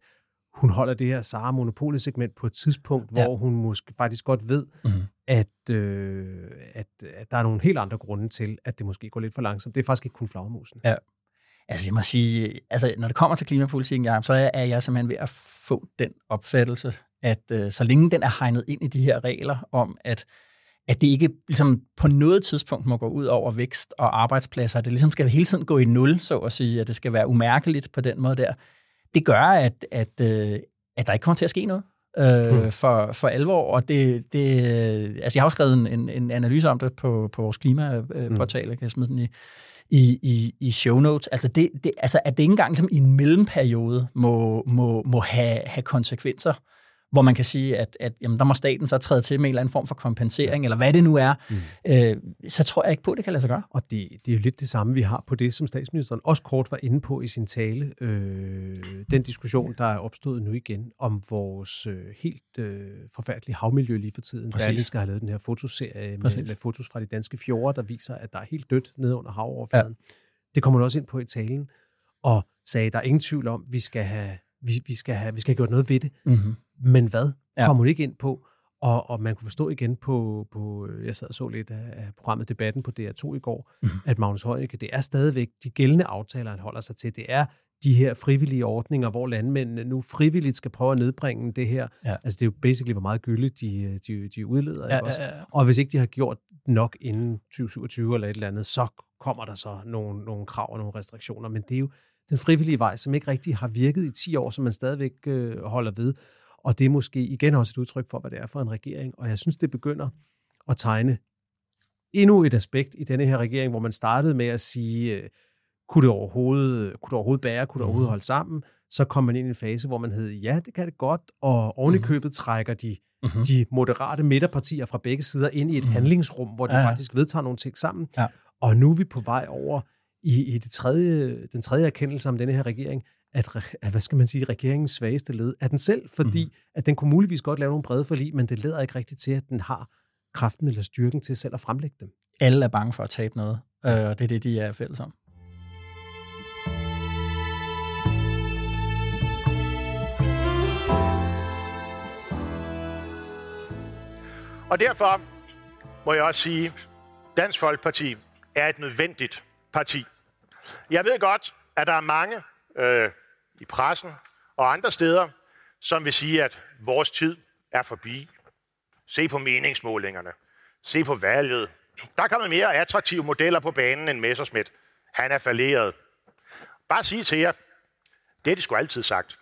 hun holder det her Sara Monopolet-segment på et tidspunkt, ja. hvor hun måske faktisk godt ved, mm-hmm. at, øh, at, at der er nogle helt andre grunde til, at det måske går lidt for langsomt. Det er faktisk ikke kun flagermusen. Ja. Altså, jeg må sige, altså, når det kommer til klimapolitikken, ja, så er jeg simpelthen ved at få den opfattelse, at øh, så længe den er hegnet ind i de her regler om, at at det ikke ligesom på noget tidspunkt må gå ud over vækst og arbejdspladser, det ligesom skal hele tiden gå i nul, så at sige, at det skal være umærkeligt på den måde der. Det gør, at, at, øh, at der ikke kommer til at ske noget øh, mm. for, for alvor, og det, det, altså jeg har også skrevet en, en analyse om det på, på vores klimaportal, mm. jeg kan smide den i, i, i, i show notes. Altså, det, det, altså at det ikke engang ligesom i en mellemperiode må, må, må have, have konsekvenser hvor man kan sige, at, at jamen, der må staten så træde til med en eller anden form for kompensering, eller hvad det nu er, mm. øh, så tror jeg ikke på, at det kan lade sig gøre. Og det, det er jo lidt det samme, vi har på det, som statsministeren også kort var inde på i sin tale. Øh, den diskussion, der er opstået nu igen, om vores øh, helt øh, forfærdelige havmiljø lige for tiden. Berlin skal have lavet den her fotoserie med, med fotos fra de danske fjorde, der viser, at der er helt dødt nede under havoverfladen. Ja. Det kommer du også ind på i talen, og sagde, der er ingen tvivl om, vi skal have vi, vi, skal have, vi skal have gjort noget ved det. Mm-hmm. Men hvad? Ja. Kommer du ikke ind på? Og, og man kunne forstå igen på, på, jeg sad og så lidt af, programmet Debatten på DR2 i går, mm-hmm. at Magnus Heunicke, det er stadigvæk de gældende aftaler, han holder sig til. Det er de her frivillige ordninger, hvor landmændene nu frivilligt skal prøve at nedbringe det her. Ja. Altså det er jo basically, hvor meget gylde de, de, de udleder. Ja, også? Ja, ja. Og hvis ikke de har gjort nok inden 2027 eller et eller andet, så kommer der så nogle, nogle krav og nogle restriktioner. Men det er jo den frivillige vej, som ikke rigtig har virket i 10 år, som man stadigvæk øh, holder ved. Og det er måske igen også et udtryk for, hvad det er for en regering. Og jeg synes, det begynder at tegne endnu et aspekt i denne her regering, hvor man startede med at sige, øh, kunne det overhovedet, kunne det overhovedet bære, kunne det overhovedet mhm. holde sammen? Så kom man ind i en fase, hvor man hed, ja, det kan det godt, og oven i mhm. købet trækker de, uh-huh. de moderate midterpartier fra begge sider ind i et uh-huh. handlingsrum, hvor de ja. faktisk vedtager nogle ting sammen. Ja. Og nu er vi på vej over i, i det tredje, den tredje erkendelse om denne her regering, at, at hvad skal man sige, regeringens svageste led er den selv, fordi mm. at den kunne muligvis godt lave nogle brede forlig, men det leder ikke rigtigt til, at den har kraften eller styrken til selv at fremlægge dem. Alle er bange for at tabe noget, øh, og det er det, de er fælles om. Og derfor må jeg også sige, Dansk Folkeparti er et nødvendigt parti. Jeg ved godt, at der er mange øh, i pressen og andre steder, som vil sige, at vores tid er forbi. Se på meningsmålingerne. Se på valget. Der er kommet mere attraktive modeller på banen end Messerschmidt. Han er falderet. Bare sige til jer, det er de sgu altid sagt.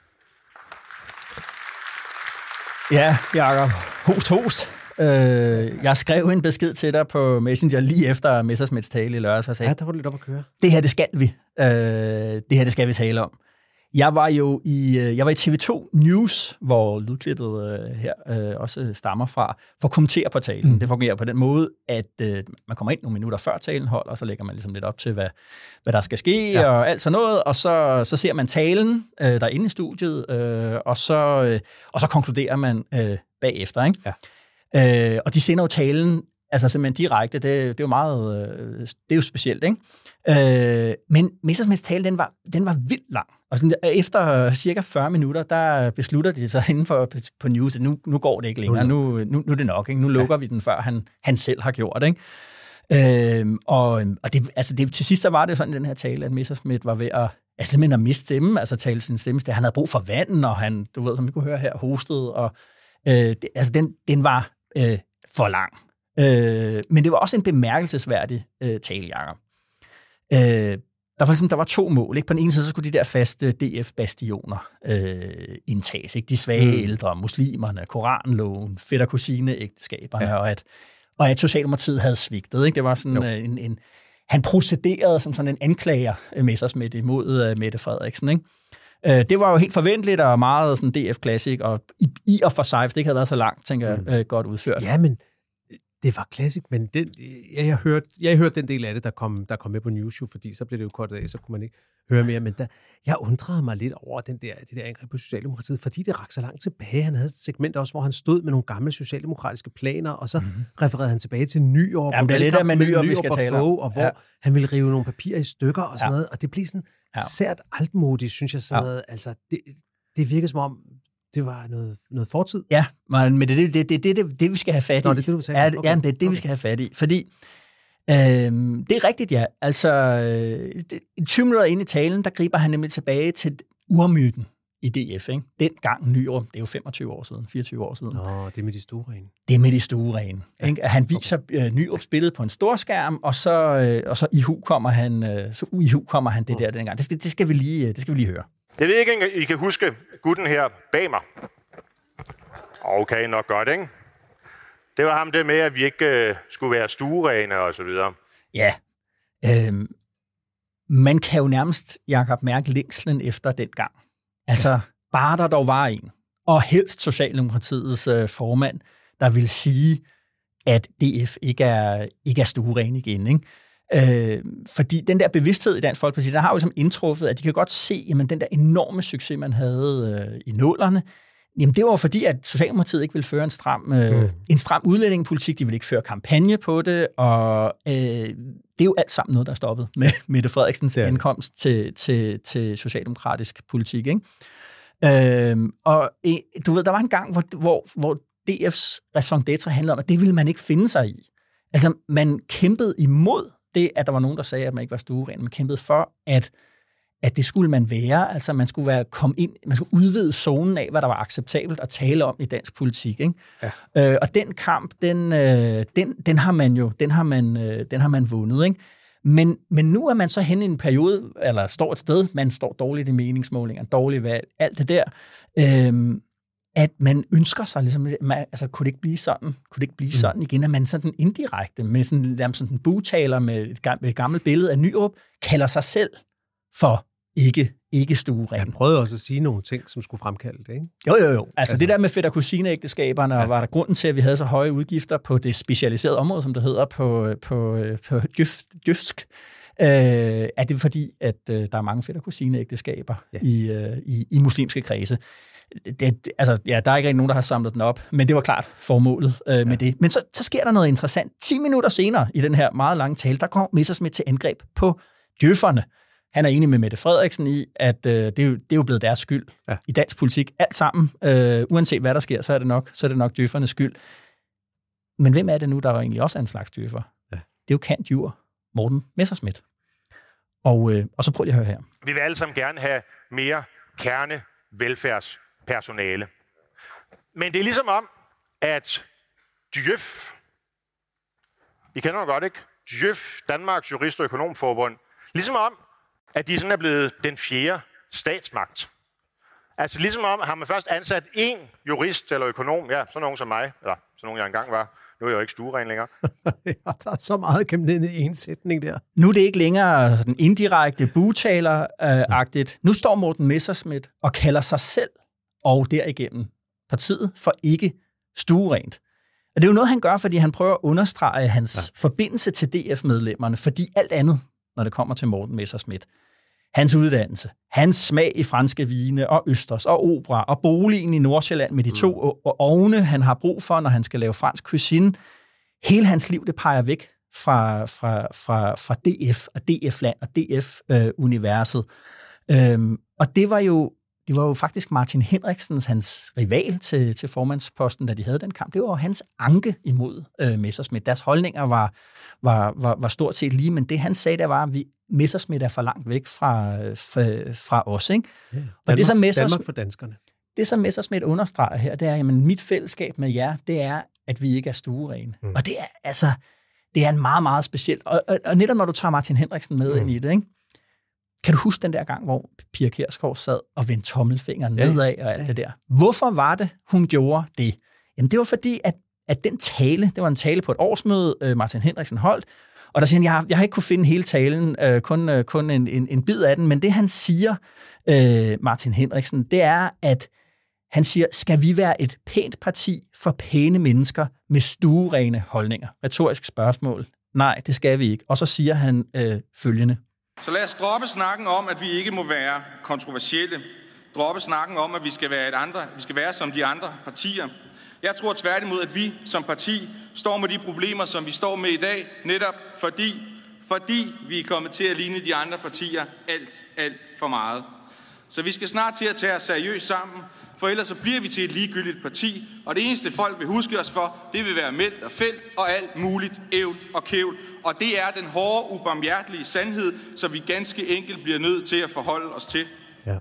Ja, Jacob. Host, host. Øh, jeg skrev en besked til dig på Messenger lige efter Messersmiths tale i lørdags, og sagde, Ja, der var du lidt op at køre. det her, det skal vi. Øh, det her, det skal vi tale om. Jeg var jo i, øh, jeg var i TV2 News, hvor lydklippet øh, her øh, også stammer fra, for at kommentere på talen. Mm. Det fungerer på den måde, at øh, man kommer ind nogle minutter før talen holder, og så lægger man ligesom lidt op til, hvad, hvad der skal ske, ja. og alt sådan noget, og så, så ser man talen øh, der er inde i studiet, øh, og, så, øh, og så konkluderer man øh, bagefter. Ikke? Ja. Øh, og de sender jo talen altså simpelthen direkte, det, det er jo meget, øh, det er jo specielt, ikke? Øh, men Messersmiths tale, den var, den var vildt lang. Og sådan, efter cirka 40 minutter, der beslutter de sig inden for på news, at nu, nu går det ikke længere, nu, nu, nu er det nok, ikke? nu lukker ja. vi den, før han, han selv har gjort. Ikke? Øh, og og det, altså det, til sidst så var det sådan den her tale, at Messersmith var ved at, altså simpelthen at miste stemme, altså tale sin stemme. Han havde brug for vand, og han, du ved, som vi kunne høre her, hostede, og øh, det, altså den, den var øh, for lang. Øh, men det var også en bemærkelsesværdig øh, tale, Jacob. Øh, der, for eksempel, der var to mål. Ikke? På den ene side så skulle de der faste DF-bastioner øh, indtages. Ikke? De svage mm. ældre, muslimerne, koranloven, fætter kusine ægteskaberne, ja. og, at, og at Socialdemokratiet havde svigtet. Ikke? Det var sådan øh, en, en... Han procederede som sådan en anklager øh, Messersmith imod uh, Mette Frederiksen. Ikke? Øh, det var jo helt forventeligt og meget sådan DF-klassik, og i, i og for sig, for det ikke havde været så langt, tænker jeg, mm. øh, godt udført. Ja, men det var klassik, men den, jeg, jeg, hørte, jeg hørte den del af det, der kom, der kom med på News, fordi så blev det jo kortet af, så kunne man ikke høre mere. Men der, jeg undrede mig lidt over den der, det der angreb på Socialdemokratiet, fordi det rakte så langt tilbage. Han havde et segment også, hvor han stod med nogle gamle socialdemokratiske planer, og så mm-hmm. refererede han tilbage til Nyår. Jamen, det er lidt af med Nyår, vi skal tale om. Og hvor ja. han ville rive nogle papirer i stykker og sådan ja. noget. Og det blev sådan ja. sært altmodigt, synes jeg. Sådan ja. noget. Altså, det, det virker som om, det var noget, noget fortid. Ja, men det er det, det, det, det, det, vi skal have fat i. Nå, det er det, du sagde. Ja, okay. ja det er det, okay. vi skal have fat i. Fordi øhm, det er rigtigt, ja. Altså, det, 20 minutter ind i talen, der griber han nemlig tilbage til urmyten i DF. Ikke? Den gang Nyrup, det er jo 25 år siden, 24 år siden. Nå, det er med de store rene. Det er med de store rene. Ja. Ikke? Han viser okay. uh, Nyrups billede på en stor skærm, og så, uh, og så i hu kommer han, uh, så i hu kommer han det der dengang. Det, det, det, skal vi lige, det skal vi lige høre. Jeg ved ikke, om I kan huske gutten her bag mig. Okay, nok godt, ikke? Det var ham det med, at vi ikke uh, skulle være stuerene og så videre. Ja. Øhm, man kan jo nærmest, Jacob, mærke længslen efter den gang. Altså, bare der dog var en, og helst Socialdemokratiets øh, formand, der vil sige, at DF ikke er, ikke er stueren igen. Ikke? Øh, fordi den der bevidsthed i Dansk Folkeparti, der har jo ligesom indtruffet, at de kan godt se, jamen den der enorme succes, man havde øh, i nålerne, Jamen, det var fordi, at Socialdemokratiet ikke ville føre en stram, øh, mm. en stram udlændingepolitik. De ville ikke føre kampagne på det, og øh, det er jo alt sammen noget, der er stoppet med [laughs] Mette Frederiksens ja. ankomst til, til, til socialdemokratisk politik. Ikke? Øh, og øh, du ved, der var en gang, hvor, hvor, hvor DF's raison d'etre handlede om, at det ville man ikke finde sig i. Altså, man kæmpede imod det, at der var nogen, der sagde, at man ikke var stueren. Man kæmpede for, at at det skulle man være. Altså man skulle være kom ind, man skulle udvide zonen af, hvad der var acceptabelt at tale om i dansk politik. Ikke? Ja. Øh, og den kamp, den, øh, den, den har man jo, den har man, øh, den har man vundet. Ikke? Men, men nu er man så hen i en periode, eller står et sted, man står dårligt i meningsmålinger, dårligt valg, alt det der, øh, at man ønsker sig, ligesom, man, altså kunne det ikke blive sådan, kunne det ikke blive mm. sådan igen, at man sådan indirekte, med sådan, sådan en butaler med et, med et gammelt billede af Nyrup, kalder sig selv for ikke, ikke stueren. Han prøvede også at sige nogle ting, som skulle fremkalde det, ikke? Jo, jo, jo. Altså, altså det der med fætter kusineægteskaberne, ja. var der grunden til, at vi havde så høje udgifter på det specialiserede område, som det hedder på, på, på dyfsk, øh, er det fordi, at øh, der er mange fætter kusineægteskaber ja. i, øh, i, i muslimske kredse. Det, altså, ja, der er ikke rigtig nogen, der har samlet den op, men det var klart formålet øh, ja. med det. Men så, så sker der noget interessant. 10 minutter senere i den her meget lange tale, der kom Messersmith til angreb på djøfferne. Han er enig med Mette Frederiksen i, at øh, det, er jo, det er jo blevet deres skyld ja. i dansk politik. Alt sammen, øh, uanset hvad der sker, så er det nok, så er det nok døffernes skyld. Men hvem er det nu, der er egentlig også er en slags døffer? Ja. Det er jo Kant Jur, Morten Messerschmidt. Og, øh, og så prøv lige at høre her. Vi vil alle sammen gerne have mere kerne velfærdspersonale. Men det er ligesom om, at Djøf I kender jo godt, ikke? Djøf, Danmarks Jurist- og Økonomforbund. Ligesom om, at de sådan er blevet den fjerde statsmagt. Altså ligesom om, har man først ansat én jurist eller økonom, ja, sådan nogen som mig, eller sådan nogen jeg engang var, nu er jeg jo ikke stueren længere. [laughs] ja, der er så meget gennem ned i en sætning der. Nu er det ikke længere den indirekte butaler-agtigt. Nu står Morten Messerschmidt og kalder sig selv og derigennem partiet for ikke stuerent. Og det er jo noget, han gør, fordi han prøver at understrege hans ja. forbindelse til DF-medlemmerne, fordi alt andet, når det kommer til Morten Messerschmidt, hans uddannelse, hans smag i franske vine og østers og opera og boligen i Nordsjælland med de to mm. ovne, han har brug for, når han skal lave fransk cuisine. Hele hans liv, det peger væk fra, fra, fra, fra DF og DF-land og DF-universet. øhm, og det var jo det var jo faktisk Martin Henriksens, hans rival til, til formandsposten, da de havde den kamp. Det var jo hans anke imod øh, Messersmith. Deres holdninger var, var, var, var stort set lige, men det han sagde, der var, at vi, Messersmith er for langt væk fra, fra, fra os. Ikke? Ja, Danmark, og det, som Messers, Danmark for danskerne. Det, som Messersmith understreger her, det er, at mit fællesskab med jer, det er, at vi ikke er stuerene. Mm. Og det er altså, det er en meget, meget specielt. Og, og, og netop når du tager Martin Henriksen med mm. ind i det, ikke? Kan du huske den der gang, hvor Pia Kjærsgaard sad og vendte tommelfingeren ja. nedad og alt ja. det der? Hvorfor var det, hun gjorde det? Jamen, det var fordi, at, at den tale, det var en tale på et årsmøde, øh, Martin Henriksen holdt, og der siger han, jeg har, jeg har ikke kunne finde hele talen, øh, kun, øh, kun en, en, en bid af den, men det han siger, øh, Martin Henriksen, det er, at han siger, skal vi være et pænt parti for pæne mennesker med stuerene holdninger? Retorisk spørgsmål. Nej, det skal vi ikke. Og så siger han øh, følgende. Så lad os droppe snakken om, at vi ikke må være kontroversielle. Droppe snakken om, at vi skal være, et andre, vi skal være som de andre partier. Jeg tror tværtimod, at vi som parti står med de problemer, som vi står med i dag, netop fordi, fordi vi er kommet til at ligne de andre partier alt, alt for meget. Så vi skal snart til at tage os seriøst sammen, for ellers så bliver vi til et ligegyldigt parti, og det eneste folk vil huske os for, det vil være meldt og felt og alt muligt ævl og kævl. Og det er den hårde, ubarmhjertelige sandhed, som vi ganske enkelt bliver nødt til at forholde os til. Ja.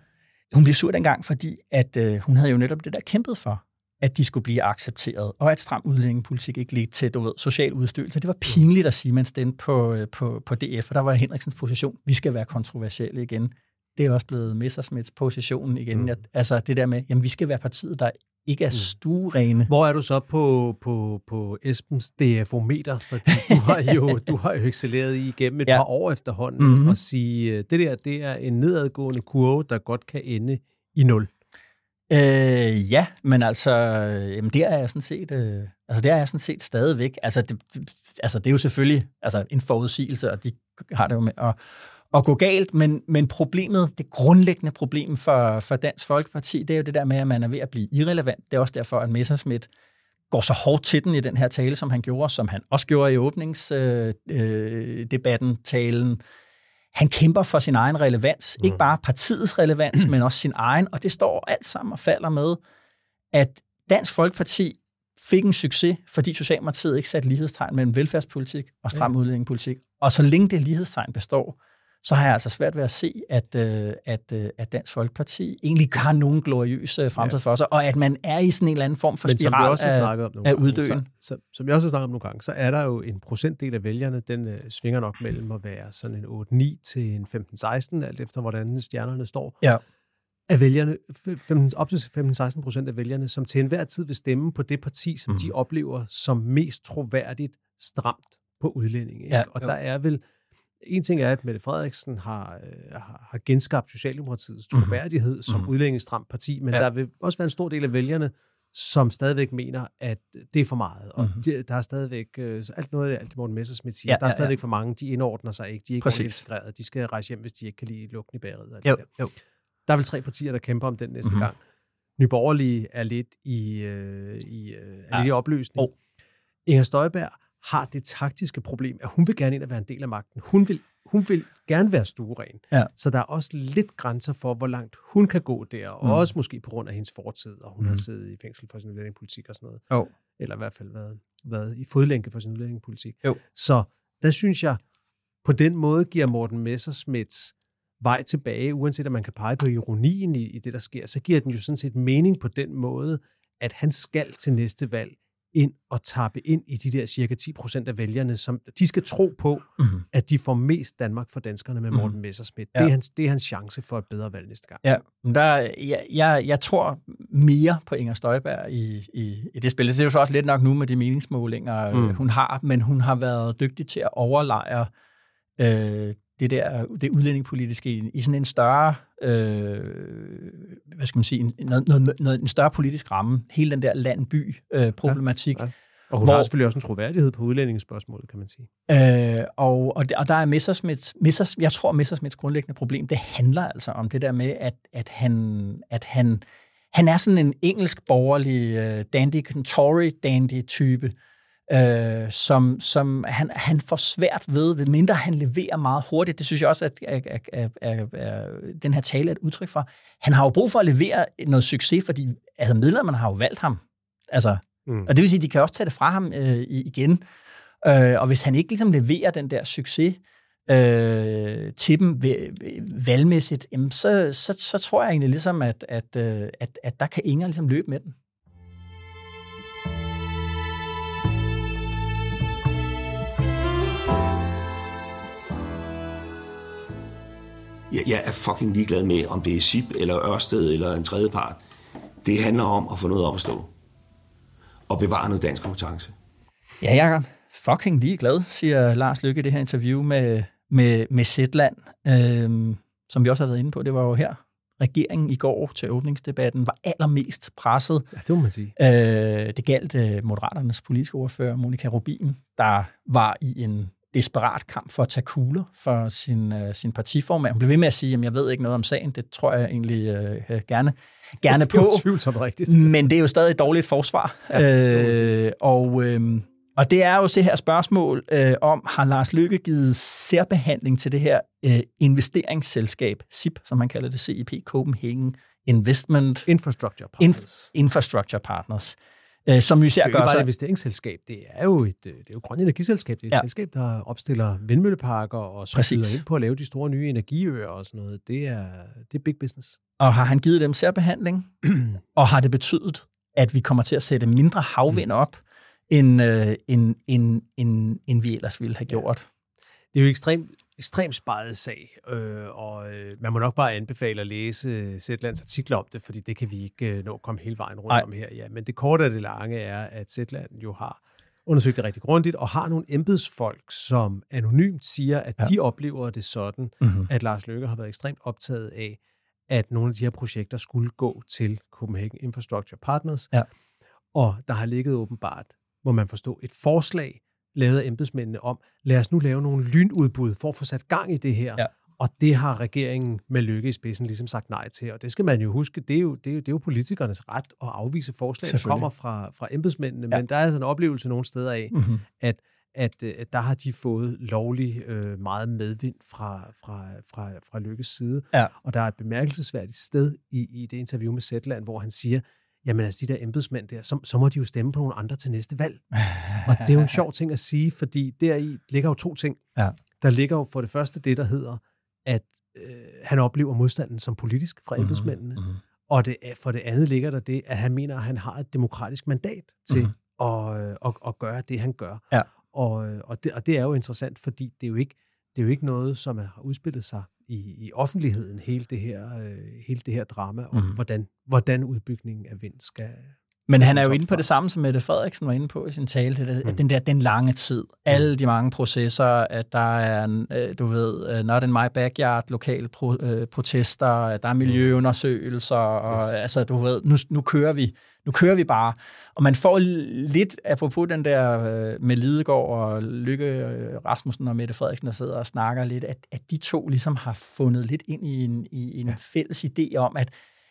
Hun blev sur dengang, fordi at øh, hun havde jo netop det der kæmpet for, at de skulle blive accepteret, og at stram udlændingepolitik ikke ledte til du ved, social udstødelse. Det var pinligt at sige, man stemte øh, på, på, på DF, og der var Henriksens position, vi skal være kontroversielle igen det er også blevet Messersmiths position igen. Mm. altså det der med, jamen vi skal være partiet, der ikke er mm. stuerene. Hvor er du så på, på, på Esbens DFO-meter? Fordi du har jo, [laughs] du har jo excelleret i igennem et ja. par år efterhånden mm-hmm. og sige, det der det er en nedadgående kurve, der godt kan ende i nul. Øh, ja, men altså, jamen det er jeg sådan set, øh, altså det er jeg sådan set stadigvæk. Altså det, altså det er jo selvfølgelig altså en forudsigelse, og de har det jo med at, at gå galt, men, men problemet, det grundlæggende problem for, for Dansk Folkeparti, det er jo det der med, at man er ved at blive irrelevant. Det er også derfor, at Messerschmidt går så hårdt til den i den her tale, som han gjorde, som han også gjorde i åbningsdebatten, øh, talen. Han kæmper for sin egen relevans, mm. ikke bare partiets relevans, men også sin egen, og det står alt sammen og falder med, at Dansk Folkeparti fik en succes, fordi Socialdemokratiet ikke satte lighedstegn mellem velfærdspolitik og stram udlændingepolitik. Og så længe det lighedstegn består, så har jeg altså svært ved at se, at, øh, at, øh, at Dansk Folkeparti egentlig har nogen gloriøse fremtid for sig, og at man er i sådan en eller anden form for spiral også af, om af uddøen. Så, så, som jeg også har snakket om nogle gange, så er der jo en procentdel af vælgerne, den øh, svinger nok mellem at være sådan en 8-9 til en 15-16, alt efter hvordan stjernerne står. Ja af vælgerne, 15, op til 15-16 procent af vælgerne, som til enhver tid vil stemme på det parti, som mm. de oplever som mest troværdigt stramt på udlændinge. Ja, og jo. der er vel en ting er, at Mette Frederiksen har, øh, har genskabt Socialdemokratiets mhm. troværdighed mm. som mm. udlændingsstramt parti, men ja. der vil også være en stor del af vælgerne, som stadigvæk mener, at det er for meget. Og mm. de, der er stadigvæk, øh, alt noget af alt det, Morten Messersmith siger, ja, der er stadigvæk ja. for mange, de indordner sig ikke, de er ikke integreret, de skal rejse hjem, hvis de ikke kan lide lugten i bageriet. Jo, jo. Der er vel tre partier, der kæmper om den næste mm-hmm. gang. Nyborgerlige er lidt i, øh, i, øh, er ja. lidt i opløsning. Oh. Inger Støjberg har det taktiske problem, at hun vil gerne ind og være en del af magten. Hun vil, hun vil gerne være stueren. Ja. Så der er også lidt grænser for, hvor langt hun kan gå der, og mm. også måske på grund af hendes fortid, og hun mm. har siddet i fængsel for sin udlændingepolitik og sådan noget. Oh. Eller i hvert fald været, været i fodlænke for sin udlændingepolitik. Jo. Så der synes jeg, på den måde giver Morten Messersmiths vej tilbage, uanset om man kan pege på ironien i, i det, der sker, så giver den jo sådan set mening på den måde, at han skal til næste valg ind og tappe ind i de der cirka 10 procent af vælgerne, som de skal tro på, mm-hmm. at de får mest Danmark for danskerne med Morten mm-hmm. Messerschmidt. Ja. Det, er hans, det er hans chance for et bedre valg næste gang. Ja, men der, jeg, jeg, jeg tror mere på Inger Støjberg i, i, i det spil. Det er jo så også lidt nok nu med de meningsmålinger, mm. hun har, men hun har været dygtig til at overlejre øh, det der det udlændingepolitiske i, i sådan en større øh, hvad skal man sige en, noget, noget, noget, en større politisk ramme hele den der land-by øh, problematik ja, ja. Og hun hvor, har selvfølgelig også en troværdighed på udlændingsspørgsmålet, kan man sige. Øh, og, og, og der er Messersmiths, Messers, jeg tror, Messersmiths grundlæggende problem, det handler altså om det der med, at, at, han, at han, han er sådan en engelsk borgerlig uh, dandy, Tory dandy type, øh, som, som han, han får svært ved, ved mindre han leverer meget hurtigt. Det synes jeg også, at, at, at, at, at, at den her tale er et udtryk for. Han har jo brug for at levere noget succes, fordi altså, medlemmerne har jo valgt ham. Altså, mm. Og det vil sige, at de kan også tage det fra ham øh, igen. Øh, og hvis han ikke ligesom leverer den der succes øh, til dem valgmæssigt, jamen, så, så, så tror jeg egentlig ligesom, at, at, øh, at, at der kan Inger ligesom løbe med den. Jeg, jeg er fucking ligeglad med, om det er SIP eller Ørsted eller en tredje part. Det handler om at få noget op at stå. Og bevare noget dansk kompetence. Ja, jeg er fucking ligeglad, siger Lars Lykke i det her interview med, med, med Zetland, øhm, som vi også har været inde på. Det var jo her, regeringen i går til åbningsdebatten var allermest presset. Ja, det må man sige. Øh, det galt øh, Moderaternes politiske ordfører, Monika Rubin, der var i en desperat kamp for at tage kugler for sin, øh, sin partiformand. Hun blev ved med at sige, at jeg ved ikke noget om sagen. Det tror jeg egentlig øh, gerne, gerne på. [laughs] Det er rigtigt. [laughs] Men det er jo stadig et dårligt forsvar. Ja, øh, og, øh, og det er jo det her spørgsmål øh, om, har Lars Lykke givet særbehandling til det her øh, investeringsselskab, SIP, som man kalder det, CIP, Copenhagen Investment Infrastructure Partners. Inf- Infrastructure Partners øh, som vi ser gør sig... Det er jo bare et investeringsselskab, det er jo et, øh, det er jo grønt energiselskab, det er et ja. selskab, der opstiller vindmølleparker og så Præcis. ind på at lave de store nye energiøer og sådan noget. Det er, det er big business. Og har han givet dem særbehandling? [clears throat] og har det betydet, at vi kommer til at sætte mindre havvind mm. op, end, øh, end, end, end, end vi ellers ville have gjort? Det er jo ekstremt ekstremt sparet sag, øh, og øh, man må nok bare anbefale at læse Zetlands artikler om det, fordi det kan vi ikke øh, nå at komme hele vejen rundt Ej. om her. Ja. Men det korte af det lange er, at Zetland jo har undersøgt det rigtig grundigt, og har nogle embedsfolk, som anonymt siger, at ja. de oplever det sådan, mm-hmm. at Lars Løkke har været ekstremt optaget af, at nogle af de her projekter skulle gå til Copenhagen Infrastructure Partners. Ja. Og der har ligget åbenbart, må man forstå, et forslag lavet af embedsmændene om, lad os nu lave nogle lynudbud for at få sat gang i det her. Ja. Og det har regeringen med lykke i spidsen ligesom sagt nej til. Og det skal man jo huske, det er jo, det er jo, det er jo politikernes ret at afvise forslag, der kommer fra, fra embedsmændene. Ja. Men der er altså en oplevelse nogle steder af, mm-hmm. at at, at der har de fået lovlig øh, meget medvind fra, fra, fra, fra Lykkes side. Ja. Og der er et bemærkelsesværdigt sted i, i det interview med Zetland, hvor han siger, jamen altså de der embedsmænd der, så, så må de jo stemme på nogle andre til næste valg. og det er jo en sjov ting at sige, fordi deri ligger jo to ting. Ja. Der ligger jo for det første det, der hedder, at øh, han oplever modstanden som politisk fra mhm, embedsmændene. Mm-hmm. Og det, for det andet ligger der det, at han mener, at han har et demokratisk mandat til mm-hmm. at, øh, at, at gøre det, han gør. Ja. Og, øh, og, det, og det er jo interessant, fordi det er jo ikke, det er jo ikke noget, som har udspillet sig i, i offentligheden, hele det her, øh, hele det her drama, om mm. hvordan, hvordan udbygningen af vind skal, men han er jo inde på det samme, som Mette Frederiksen var inde på i sin tale, det, mm. den der den lange tid, mm. alle de mange processer, at der er, øh, du ved, øh, not in my backyard, lokale pro, øh, protester, der er miljøundersøgelser, og yes. altså, du ved, nu, nu kører vi nu kører vi bare. Og man får lidt, apropos den der med Lidegaard og Lykke Rasmussen og Mette Frederiksen, der sidder og snakker lidt, at, at de to ligesom har fundet lidt ind i en, i en fælles idé om, at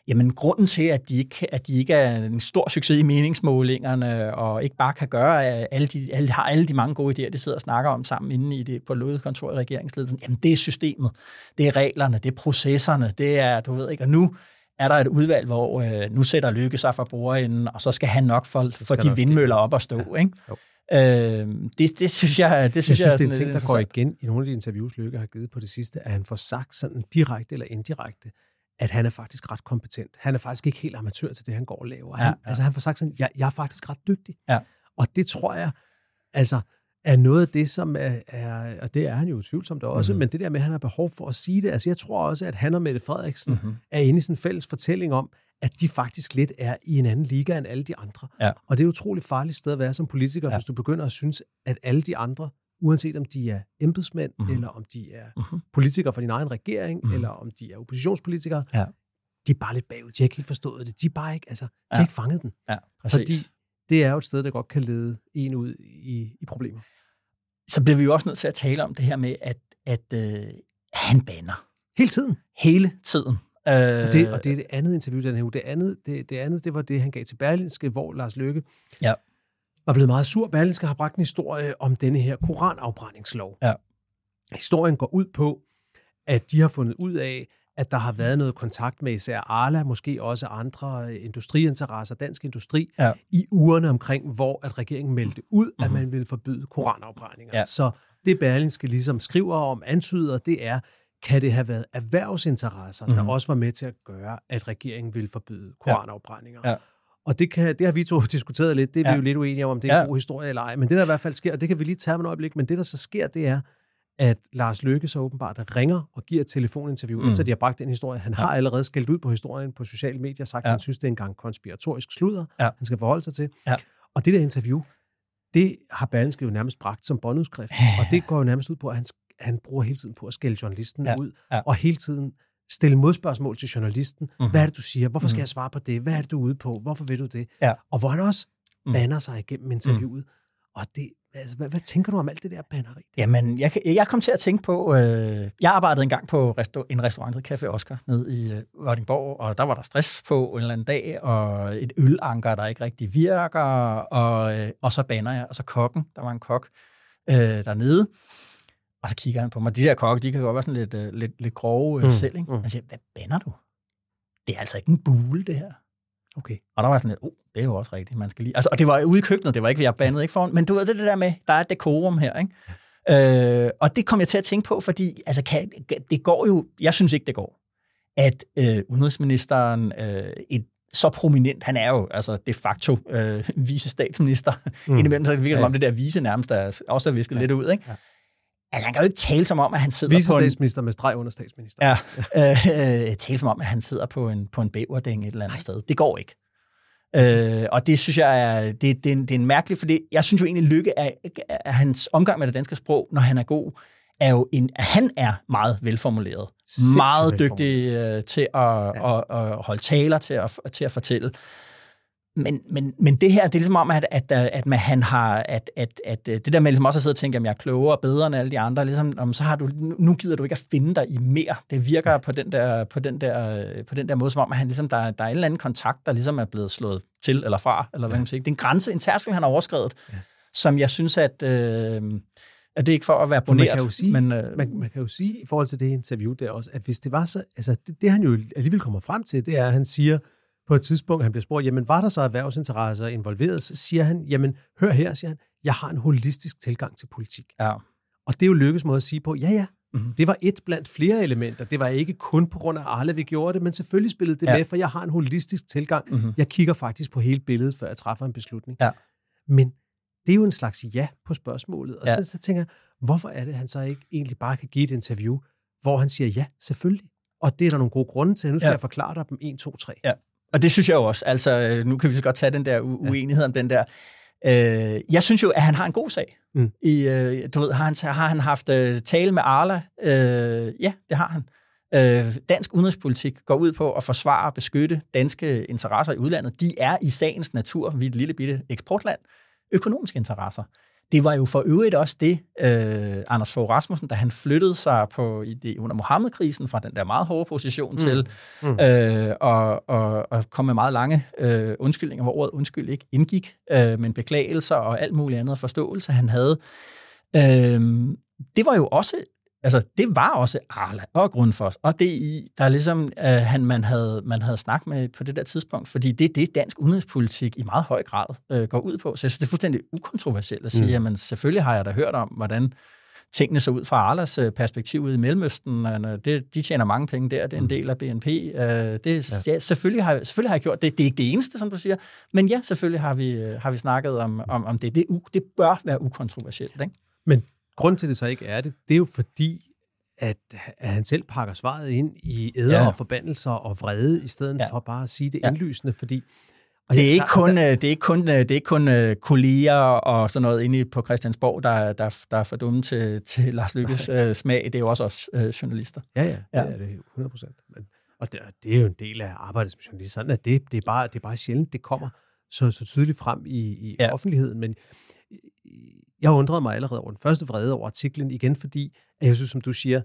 Jamen, grunden til, at de, ikke, at de ikke er en stor succes i meningsmålingerne, og ikke bare kan gøre, at alle de, alle, har alle de mange gode idéer, de sidder og snakker om sammen inde i det, på kontor i regeringsledelsen, jamen det er systemet, det er reglerne, det er processerne, det er, du ved ikke, og nu er der et udvalg, hvor øh, nu sætter Lykke sig for bordenden, og så skal han nok få, for de vindmøller op og stå, ja. ikke? Jo. Øh, det, det synes jeg... Det synes jeg, synes, jeg, det er en ting, der går igen i nogle af de interviews, Lykke har givet på det sidste, at han får sagt sådan direkte eller indirekte, at han er faktisk ret kompetent. Han er faktisk ikke helt amatør til det, han går og laver. Han, ja, ja. Altså han får sagt sådan, jeg, jeg er faktisk ret dygtig. Ja. Og det tror jeg, altså, er noget af det, som er, er og det er han jo tvivlsomt også, mm-hmm. men det der med, at han har behov for at sige det, altså jeg tror også, at han og Mette Frederiksen mm-hmm. er inde i sådan en fælles fortælling om, at de faktisk lidt er i en anden liga end alle de andre. Ja. Og det er et utroligt farligt sted at være som politiker, ja. hvis du begynder at synes, at alle de andre, uanset om de er embedsmænd, mm-hmm. eller om de er mm-hmm. politikere for din egen regering, mm-hmm. eller om de er oppositionspolitikere, Ja. de er bare lidt bagud. De har ikke helt forstået det. De er bare ikke, altså, de Ja. har ikke fanget den. Ja, præcis. Fordi det er jo et sted, der godt kan lede en ud i, i problemer. Så bliver vi jo også nødt til at tale om det her med, at, at øh, han banner Hele tiden. hele tiden. Øh, Og det, og det er det andet interview den her uge. Det andet, det, det andet, det var det, han gav til Berlinske, hvor Lars Løkke Ja. var blevet meget sur. Berlinske har bragt en historie om denne her koranafbrændingslov. Ja. Historien går ud på, at de har fundet ud af, at der har været noget kontakt med især Arla, måske også andre industriinteresser, dansk industri, Ja. i ugerne omkring, hvor at regeringen meldte ud, mm-hmm. at man ville forbyde koranafbrændinger. Ja. Så det Berlinske ligesom skriver om, antyder, det er, kan det have været erhvervsinteresser, mm-hmm. der også var med til at gøre, at regeringen ville forbyde koranafbrændinger. Ja. Og det, kan, det har vi to [laughs] diskuteret lidt, det er ja. Ja. vi jo lidt uenige om, om det er Ja. en god historie eller ej. Men det, der i hvert fald sker, og det kan vi lige tage om et øjeblik, men det, der så sker, det er, at Lars Løkke så åbenbart ringer og giver et telefoninterview, mm. efter de har bragt den historie. Han har allerede skældt ud på historien på sociale medier, sagt, at Ja. han synes, det er en gang konspiratorisk sludder, Ja. han skal forholde sig til. Ja. Og det der interview, det har Berlingske jo nærmest bragt som båndudskrift, og det går jo nærmest ud på, at han, han bruger hele tiden på at skælde journalisten Ja. ud, Ja. og hele tiden stille modspørgsmål til journalisten. Mm-hmm. Hvad er det, du siger? Hvorfor skal jeg svare på det? Hvad er det, du er ude på? Hvorfor vil du det? Ja. Og hvor han også Mm. bander sig igennem interviewet. Og det, altså, hvad, hvad tænker du om alt det der banneri? Jamen, jeg, jeg kom til at tænke på, øh, jeg arbejdede engang på resta- en restaurant, der Café Oscar, nede i øh, Vordingborg, og der var der stress på en eller anden dag, og et ølanker, der ikke rigtig virker, og, øh, og så banner jeg, og så kokken, der var en kok øh, dernede, og så kigger han på mig. De der kokke, de kan godt være sådan lidt, øh, lidt, lidt grove øh, Mm, selv, ikke? mm. Jeg siger, hvad banner du? Det er altså ikke en bule, det her. Okay. Og der var sådan lidt, oh, det er jo også rigtigt, man skal lige... Altså, og det var ude i køkkenet, det var ikke, jeg bandede ikke foran, men du ved, det det der med, der er et dekorum her, ikke? Øh, og det kom jeg til at tænke på, fordi altså, kan, det går jo, jeg synes ikke, det går, at øh, udenrigsministeren, øh, et så prominent, han er jo altså de facto øh, vice statsminister, mm. indimellem så virker det som om det der vise nærmest er, også er visket ja. lidt ud, ikke? Ja. Altså, han kan jo ikke tale som om, at han sidder på en... Vicestatsminister med streg under statsminister. Ja, [laughs] øh, tale som om, at han sidder på en, på en bæverdæng et eller andet Nej. sted. Det går ikke. Øh, og det synes jeg er, det, det, er en, det er en mærkelig, for det, jeg synes jo egentlig, Lykke er, er hans omgang med det danske sprog, når han er god, er jo en, at han er meget velformuleret. Sindssygt meget velformuleret. dygtig øh, til at, ja. at, at holde taler, til at, til at fortælle. Men, men, men det her, det er ligesom om, at, at, at man, han har, at, at, at det der med ligesom også at sidde og tænke, at jeg er klogere og bedre end alle de andre, ligesom, om, så har du, nu gider du ikke at finde dig i mere. Det virker på den der, på den der, på den der måde, som om, at han ligesom, der, der er en eller anden kontakt, der ligesom er blevet slået til eller fra, eller hvad man siger. Det er en grænse, en tærskel, han har overskrevet, ja. som jeg synes, at, øh, at det er ikke for at være For man boneret. kan, jo sige, men, øh, man, man kan jo sige i forhold til det interview der også, at hvis det var så, altså det, det han jo alligevel kommer frem til, det er, at han siger på et tidspunkt, han bliver spurgt, jamen var der så erhvervsinteresser involveret, så siger han, jamen hør her, siger han, jeg har en holistisk tilgang til politik. ja. Og det er jo lykkes måde at sige på, ja ja, Mhm. mm-hmm. det var et blandt flere elementer. Det var ikke kun på grund af Arle, vi gjorde det, men selvfølgelig spillede det Ja. med, for jeg har en holistisk tilgang. Mhm. Mm-hmm. Jeg kigger faktisk på hele billedet, før jeg træffer en beslutning. Ja. Men det er jo en slags ja på spørgsmålet. Og Ja. så, så tænker jeg, hvorfor er det, han så ikke egentlig bare kan give et interview, hvor han siger ja, selvfølgelig. Og det er der nogle gode grunde til. Nu skal ja. jeg forklare dig dem 1, 2, 3. Ja. Og det synes jeg jo også. Altså, øh, nu kan vi så godt tage den der uenighed om den der. Øh, jeg synes jo, at han har en god sag. Mm. I, øh, du ved, har han, har han haft øh, tale med Arla? Øh, ja, det har han. Øh, dansk udenrigspolitik går ud på at forsvare og beskytte danske interesser i udlandet. De er i sagens natur, vi er et lille bitte eksportland, økonomiske interesser. Det var jo for øvrigt også det, øh, Anders Fogh Rasmussen, da han flyttede sig på, i det, under Mohammed-krisen fra den der meget hårde position mm. til mm. Øh, og, og, og kom med meget lange øh, undskyldninger, hvor ordet undskyld ikke indgik, øh, men beklagelser og alt muligt andet forståelse, han havde. Øh, det var jo også Altså, det var også Arla og Grundfos og DI, der ligesom øh, han, man, havde, man havde snakket med på det der tidspunkt, fordi det er det, dansk udenrigspolitik i meget høj grad øh, går ud på. Så jeg synes, det er fuldstændig ukontroversielt at sige, mm. jamen selvfølgelig har jeg da hørt om, hvordan tingene så ud fra Arlas øh, perspektiv ude i Mellemøsten. Øh, det, de tjener mange penge der, det er en mm. del af BNP. Øh, det, ja. Ja, selvfølgelig, har, selvfølgelig har jeg gjort det. Det er ikke det eneste, som du siger, men ja, selvfølgelig har vi, har vi snakket om, om, om det. Det, det bør være ukontroversielt. Ikke? Men grund til, det så ikke er det, det er jo fordi, at, at han selv pakker svaret ind i æder ja. og forbandelser og vrede, i stedet ja. for bare at sige det indlysende, fordi og det er, ikke kun, øh, det er ikke kun, øh, det er ikke kun uh, kolleger og sådan noget inde på Christiansborg, der, der, der er for dumme til, til Lars Lykkes uh, smag. Det er jo også os uh, journalister. Ja, ja, det ja. er det 100 procent. Og det, det er jo en del af arbejdet som journalist. Sådan at det, det, er bare, det er bare sjældent, det kommer så, så tydeligt frem i, i ja. offentligheden. Men jeg undrede mig allerede over den første vrede over artiklen, igen fordi, jeg synes, som du siger,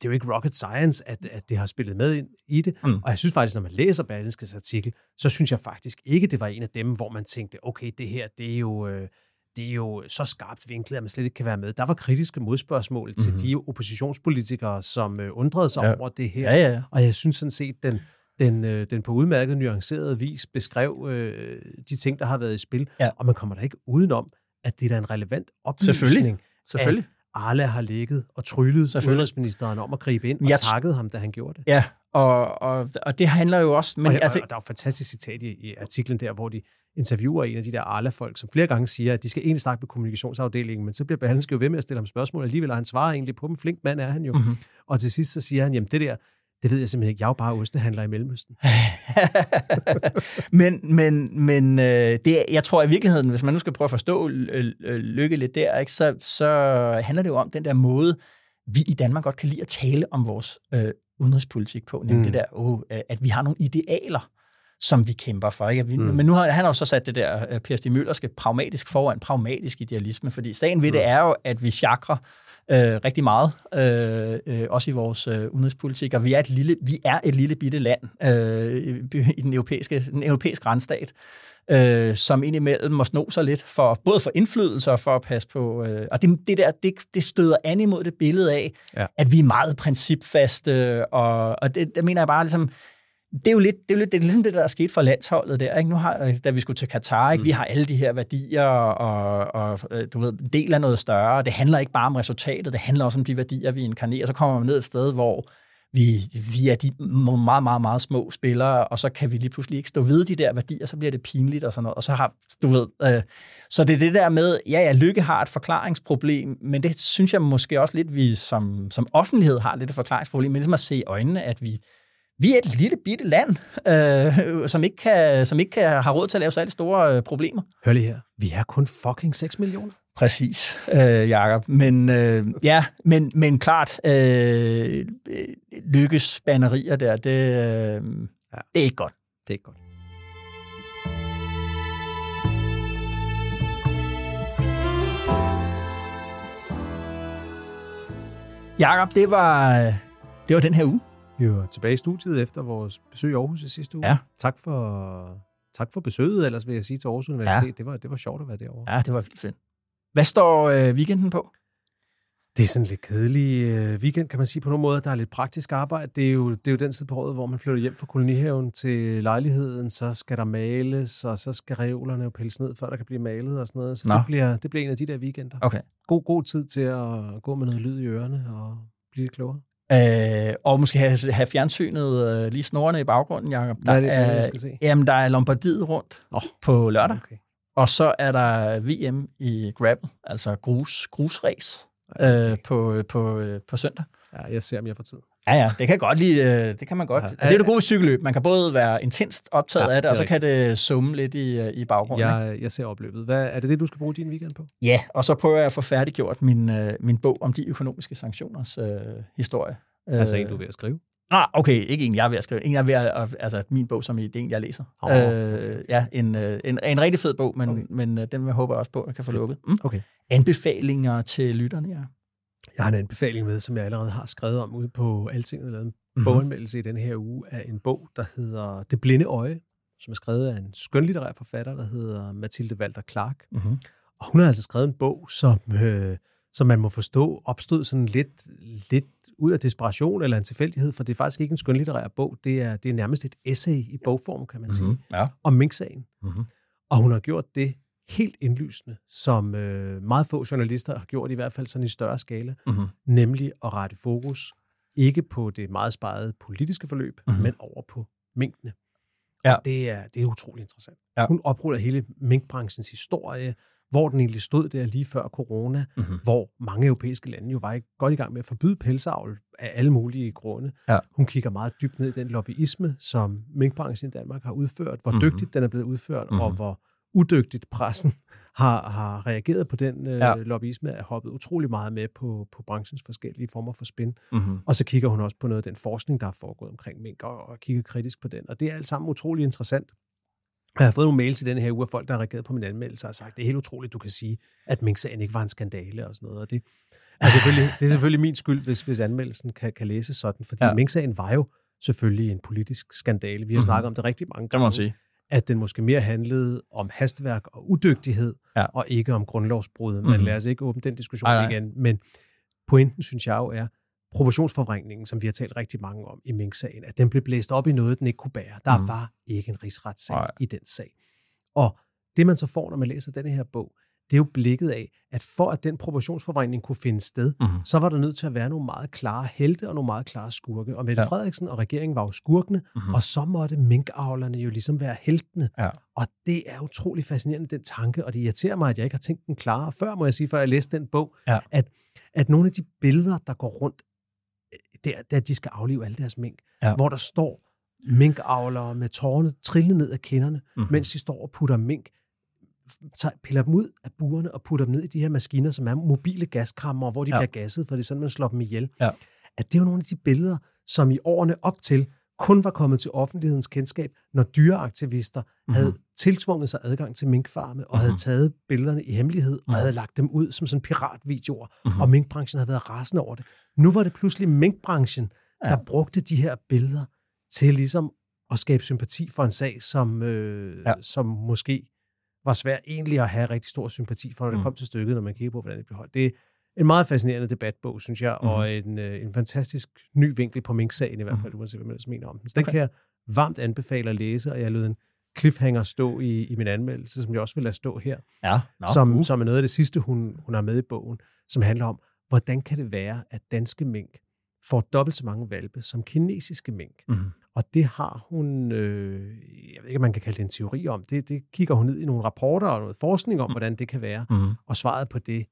det er jo ikke rocket science, at, at det har spillet med ind i det. Mm. Og jeg synes faktisk, når man læser Berlingskes artikel, så synes jeg faktisk ikke, det var en af dem, hvor man tænkte, okay, det her, det er jo... Øh, det er jo så skarpt vinklet, at man slet ikke kan være med. Der var kritiske modspørgsmål mm-hmm. til mhm. de oppositionspolitikere, som øh, undrede sig ja. over det her. Ja, ja. Og jeg synes sådan set, den, den, øh, den på udmærket nuanceret vis beskrev øh, de ting, der har været i spil. Ja. Og man kommer da ikke udenom, at det er da en relevant oplysning. Selvfølgelig. Selvfølgelig. Arla har ligget og tryllet udenrigsministeren om at gribe ind, og jeg takket ham, da han gjorde det. Ja, og, og, og det handler jo også... Men, og, altså, og der er jo et fantastisk citat i, i artiklen der, hvor de interviewer en af de der Arla-folk, som flere gange siger, at de skal egentlig snakke med kommunikationsafdelingen, men så bliver Berlingske jo ved med at stille ham spørgsmål alligevel, og han svarer egentlig på dem. Flink mand er han jo. Mm-hmm. Og til sidst så siger han, jamen det der, det ved jeg simpelthen ikke. Jeg er jo bare ostehandler i Mellemøsten. [laughs] men men, men øh, det, jeg tror i virkeligheden, hvis man nu skal prøve at forstå lykke lidt der, ikke, så, så handler det jo om den der måde, vi i Danmark godt kan lide at tale om vores øh, udenrigspolitik på, nemlig mm. det der, oh, at vi har nogle idealer, som vi kæmper for. Ikke? Vi, mm. Men nu har han har jo så sat det der Per Stig Møllerske pragmatisk foran, pragmatisk idealisme, fordi sagen ved mm. det er jo, at vi chakrer øh, rigtig meget, øh, øh, også i vores øh, udenrigspolitik. Og vi er et lille, vi er et lille bitte land øh, i den europæiske, den europæiske grænsstat, øh, som indimellem må sno sig lidt, for, både for indflydelse og for at passe på. Øh, og det, det der, det, det støder an imod det billede af, ja. at vi er meget principfaste, og, og det, det mener jeg bare ligesom, det er jo lidt, det er, jo lidt, det er ligesom det, der er sket for landsholdet der. Ikke? Nu har, øh, da vi skulle til Katar, ikke? Mm. vi har alle de her værdier, og, og øh, du ved, en del af noget større. Det handler ikke bare om resultatet, det handler også om de værdier, vi inkarnerer. Så kommer man ned et sted, hvor vi, vi er de meget, meget, meget små spillere, og så kan vi lige pludselig ikke stå ved de der værdier, så bliver det pinligt og sådan noget. Og så har, du ved, øh, så det er det der med, ja, ja, Lykke har et forklaringsproblem, men det synes jeg måske også lidt, vi som, som offentlighed har lidt et forklaringsproblem, men ligesom at se i øjnene, at vi, vi er et lille bitte land, øh, som ikke, kan, som ikke kan, har råd til at lave særlig store øh, problemer. Hør lige her. Vi er kun fucking 6 millioner. Præcis, øh, Jacob. Men øh, ja, men, men klart, øh, lykkes bannerier der, det, øh, ja. det er ikke godt. Det er ikke godt. Jakob, det var, det var den her uge. Er tilbage i studiet efter vores besøg i Aarhus i sidste uge. Ja. Tak for, tak for besøget, ellers vil jeg sige til Aarhus Universitet. Ja. Det, var, det var sjovt at være derovre. Ja, det var vildt fedt. Hvad står øh, weekenden på? Det er sådan lidt kedelig øh, weekend, kan man sige på nogle måder. Der er lidt praktisk arbejde. Det er, jo, det er jo den tid på året, hvor man flytter hjem fra kolonihaven til lejligheden. Så skal der males, og så skal reolerne jo pilles ned, før der kan blive malet og sådan noget. Så det bliver, det bliver en af de der weekender. Okay. God, god tid til at gå med noget lyd i ørerne og blive lidt klogere. Øh, og måske have, have fjernsynet øh, lige snorene i baggrunden, Jacob. Der Hvad er det, er, jeg skal se? Jamen, der er Lombardiet rundt oh. på lørdag. Okay. Og så er der VM i gravel, altså grus, grusræs, okay. øh, på, på, på søndag. Ja, jeg ser, om jeg får tid. Ja, ja, det kan godt lige, øh, det kan man godt. Ja, det er det gode cykelløb. Man kan både være intenst optaget ja, af det, det og så rigtigt. kan det summe lidt i, i baggrunden. Jeg, jeg ser opløbet. Hvad, er det det, du skal bruge din weekend på? Ja, og så prøver jeg at få færdiggjort min, øh, min bog om de økonomiske sanktioners øh, historie. Altså en, du er ved at skrive? Ah, okay, ikke en, jeg er ved at skrive. En, jeg er ved at, altså min bog, som i det en, jeg læser. Oh, øh, ja, en, en, en rigtig fed bog, men, okay. men den jeg håber jeg også på, at jeg kan få lukket. Mm. Okay. Anbefalinger til lytterne, ja. Jeg har en anbefaling med, som jeg allerede har skrevet om ude på Altinget, eller en mm-hmm. boganmeldelse i den her uge, af en bog, der hedder Det Blinde Øje, som er skrevet af en skønlitterær forfatter, der hedder Mathilde Walter Clark. Mm-hmm. Og hun har altså skrevet en bog, som, øh, som man må forstå opstod sådan lidt, lidt ud af desperation eller en tilfældighed, for det er faktisk ikke en skønlitterær bog, det er, det er nærmest et essay i bogform, kan man sige, mm-hmm. ja. om Mink-sagen. Mm-hmm. Og hun har gjort det helt indlysende, som øh, meget få journalister har gjort, i hvert fald sådan i større skala, Mhm. nemlig at rette fokus ikke på det meget sparede politiske forløb, Mhm. mm-hmm. men over på minkene. Ja. Og det er, det er utrolig interessant. Ja. Hun opruller hele minkbranchens historie, hvor den egentlig stod der lige før corona, Mhm. mm-hmm. hvor mange europæiske lande jo var godt i gang med at forbyde pelsavl af alle mulige grunde. Ja. Hun kigger meget dybt ned i den lobbyisme, som minkbranchen i Danmark har udført, hvor Mhm. mm-hmm. dygtigt den er blevet udført, mm-hmm. og Mhm. hvor udygtigt pressen har, har reageret på den øh, Ja. lobbyisme, er hoppet utrolig meget med på, på branchens forskellige former for spin. Mm-hmm. Og så kigger hun også på noget af den forskning, der er foregået omkring mink, og, og kigger kritisk på den. Og det er alt sammen utrolig interessant. Jeg har fået nogle mails i denne her uge af folk, der har reageret på min anmeldelse og har sagt, det er helt utroligt, du kan sige, at mink-sagen ikke var en skandale og sådan noget. Og det er selvfølgelig, det er selvfølgelig min skyld, hvis, hvis anmeldelsen kan, kan læses sådan, fordi Ja. mink-sagen var jo selvfølgelig en politisk skandale. Vi har Mhm. snakket om det rigtig mange Det må man gange sige. At den måske mere handlede om hastværk og udygtighed, Ja. og ikke om grundlovsbrud. Men Mhm. lad os ikke åbne den diskussion Nej, nej. igen. Men pointen, synes jeg jo, er proportionsforvrængningen, som vi har talt rigtig mange om i Mink-sagen, at den blev blæst op i noget, den ikke kunne bære. Der mm. var ikke en rigsretssag Nej. i den sag. Og det, man så får, når man læser denne her bog, det er jo blikket af, at for at den proportionsforvrængning kunne finde sted, Mhm. så var der nødt til at være nogle meget klare helte og nogle meget klare skurke. Og Mette Ja. Frederiksen og regeringen var jo skurkene, Mhm. mm-hmm. og så måtte minkavlerne jo ligesom være heltene. Ja. Og det er utrolig fascinerende, den tanke, og det irriterer mig, at jeg ikke har tænkt den klarere før, må jeg sige, før jeg læste den bog, Ja. at, at nogle af de billeder, der går rundt, øh, der, der de skal aflive alle deres mink, Ja. hvor der står minkavlere med tårerne trillende ned af kinderne, Mhm. mm. mens de står og putter mink, tager, piller dem ud af burene og putter dem ned i de her maskiner, som er mobile gaskammer, hvor de Ja. ja. bliver gasset, for det er sådan, man slår dem ihjel. Ja. At det er jo nogle af de billeder, som i årene op til kun var kommet til offentlighedens kendskab, når dyreaktivister Mhm. mm-hmm. havde tiltvunget sig adgang til minkfarme, og mm-hmm. havde taget billederne i hemmelighed, og Mhm. havde lagt dem ud som sådan piratvideoer, Mhm. mm-hmm. og minkbranchen havde været rasende over det. Nu var det pludselig minkbranchen, Ja. der brugte de her billeder til ligesom at skabe sympati for en sag, som, øh, Ja. ja. som måske var svær egentlig at have rigtig stor sympati for, når det Mm. kom til stykket, når man kigger på, hvordan det blev holdt. Det er en meget fascinerende debatbog, synes jeg, Mhm. og en, øh, en fantastisk ny vinkel på Mink-sagen, i hvert fald, uanset hvad man ellers mener om den. Så den Okay. kan jeg varmt anbefale at læse, og jeg lød en cliffhanger stå i, i min anmeldelse, som jeg også vil lade stå her, Ja, Nå, som, uh. som er noget af det sidste, hun, hun har med i bogen, som handler om, hvordan kan det være, at danske mink får dobbelt så mange valpe som kinesiske mink. Mhm. Og det har hun, øh, jeg ved ikke, om man kan kalde det en teori om, det, det kigger hun ned i nogle rapporter og noget forskning om, hvordan det kan være. Mhm. Og svaret på det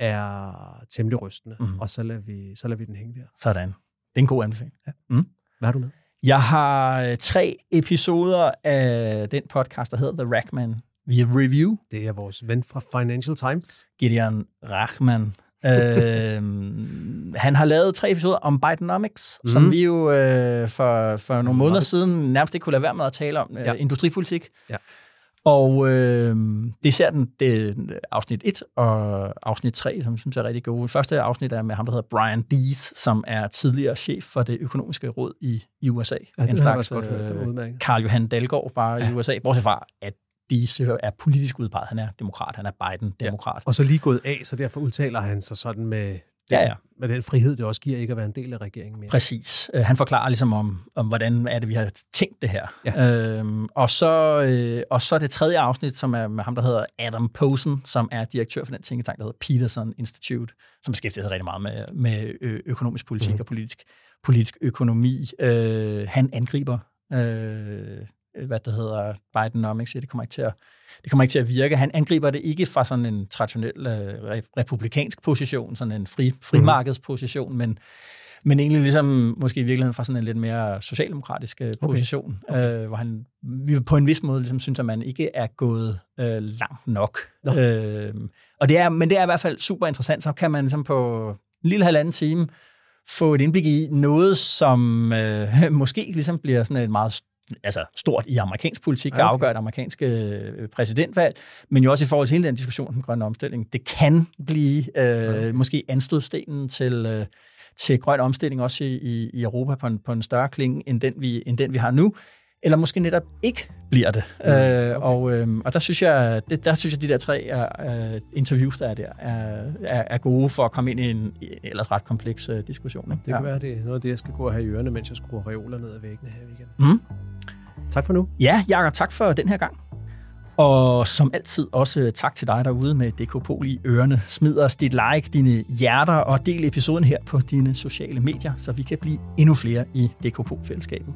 er temmelig rystende, mm. og så lader, vi, så lader vi den hænge der. Sådan. Det er en god anbefaling. Ja. Mm. Hvad har du med? Jeg har øh, tre episoder af den podcast, der hedder The Rackman via Review. Det er vores ven fra Financial Times. Gideon Rachman. Øh, han har lavet tre episoder om Bidenomics, mm. som vi jo øh, for, for nogle måneder it. siden nærmest ikke kunne lade være med at tale om. Øh, Ja. Industripolitik. Ja. Og øh, det ser den, det afsnit 1 og afsnit 3, som jeg synes er rigtig gode. Første afsnit er med ham, der hedder Brian Dees, som er tidligere chef for det økonomiske råd i, i USA. Ja, det jeg også godt. Det øh. Karl Johan Dalgaard bare. Ja. i USA, bortset fra, at Dees er politisk udpeget. Han er demokrat, han er Biden-demokrat. Og så lige gået af, så derfor udtaler han sig sådan med, den, Ja, ja. med den frihed, det også giver ikke at være en del af regeringen mere. Præcis. Øh, Han forklarer ligesom om, om, hvordan er det, vi har tænkt det her. Ja. Øhm, og, så, øh, og så det tredje afsnit, som er med ham, der hedder Adam Posen, som er direktør for den tænketank, der hedder Peterson Institute, som beskæftiger sig rigtig meget med, med økonomisk politik mm. og politisk, politisk økonomi. Øh, han angriber, øh, hvad det hedder, Bidenomics, det kommer ikke til at det kommer ikke til at virke. Han angriber det ikke fra sådan en traditionel øh, re- republikansk position, sådan en fri, frimarkedsposition, men, men egentlig ligesom måske i virkeligheden fra sådan en lidt mere socialdemokratisk øh, position, okay. Okay. Øh, hvor han på en vis måde ligesom synes, at man ikke er gået øh, langt nok. Nå. Øh, og det er, men det er i hvert fald super interessant, så kan man ligesom på en lille halvanden time få et indblik i noget, som øh, [laughs] måske ligesom bliver sådan et meget altså stort i amerikansk politik, der Ja, okay. afgør det amerikanske øh, præsidentvalg, men jo også i forhold til hele den diskussion om den grønne omstilling. Det kan blive øh, Okay. måske anstødstenen til, øh, til grøn omstilling også i, i, i Europa på en, på en større klinge, end den, vi, end den vi har nu, eller måske netop ikke bliver det. Mm, okay. øh, og, øh, og der synes jeg, det, der synes jeg, de der tre øh, interviews, der er der, er, er, er gode for at komme ind i en, ellers ret kompleks øh, diskussion. Ikke? Det kan være, det er noget af det, jeg skal gå og have i ørerne, mens jeg skruer reoler ned ad væggene her i weekenden. Mm. Tak for nu. Ja, Jakob, tak for den her gang. Og som altid også øh, tak til dig derude med DKPol i ørerne. Smid os dit like, dine hjerter og del episoden her på dine sociale medier, så vi kan blive endnu flere i DKPol-fællesskabet.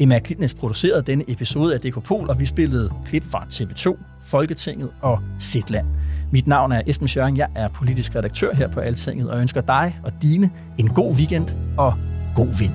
Emma Klitnes producerede denne episode af DKPol, og vi spillede klip fra TV2, Folketinget og Zetland. Mit navn er Esben Schøring, jeg er politisk redaktør her på Altinget, og ønsker dig og dine en god weekend og god vind.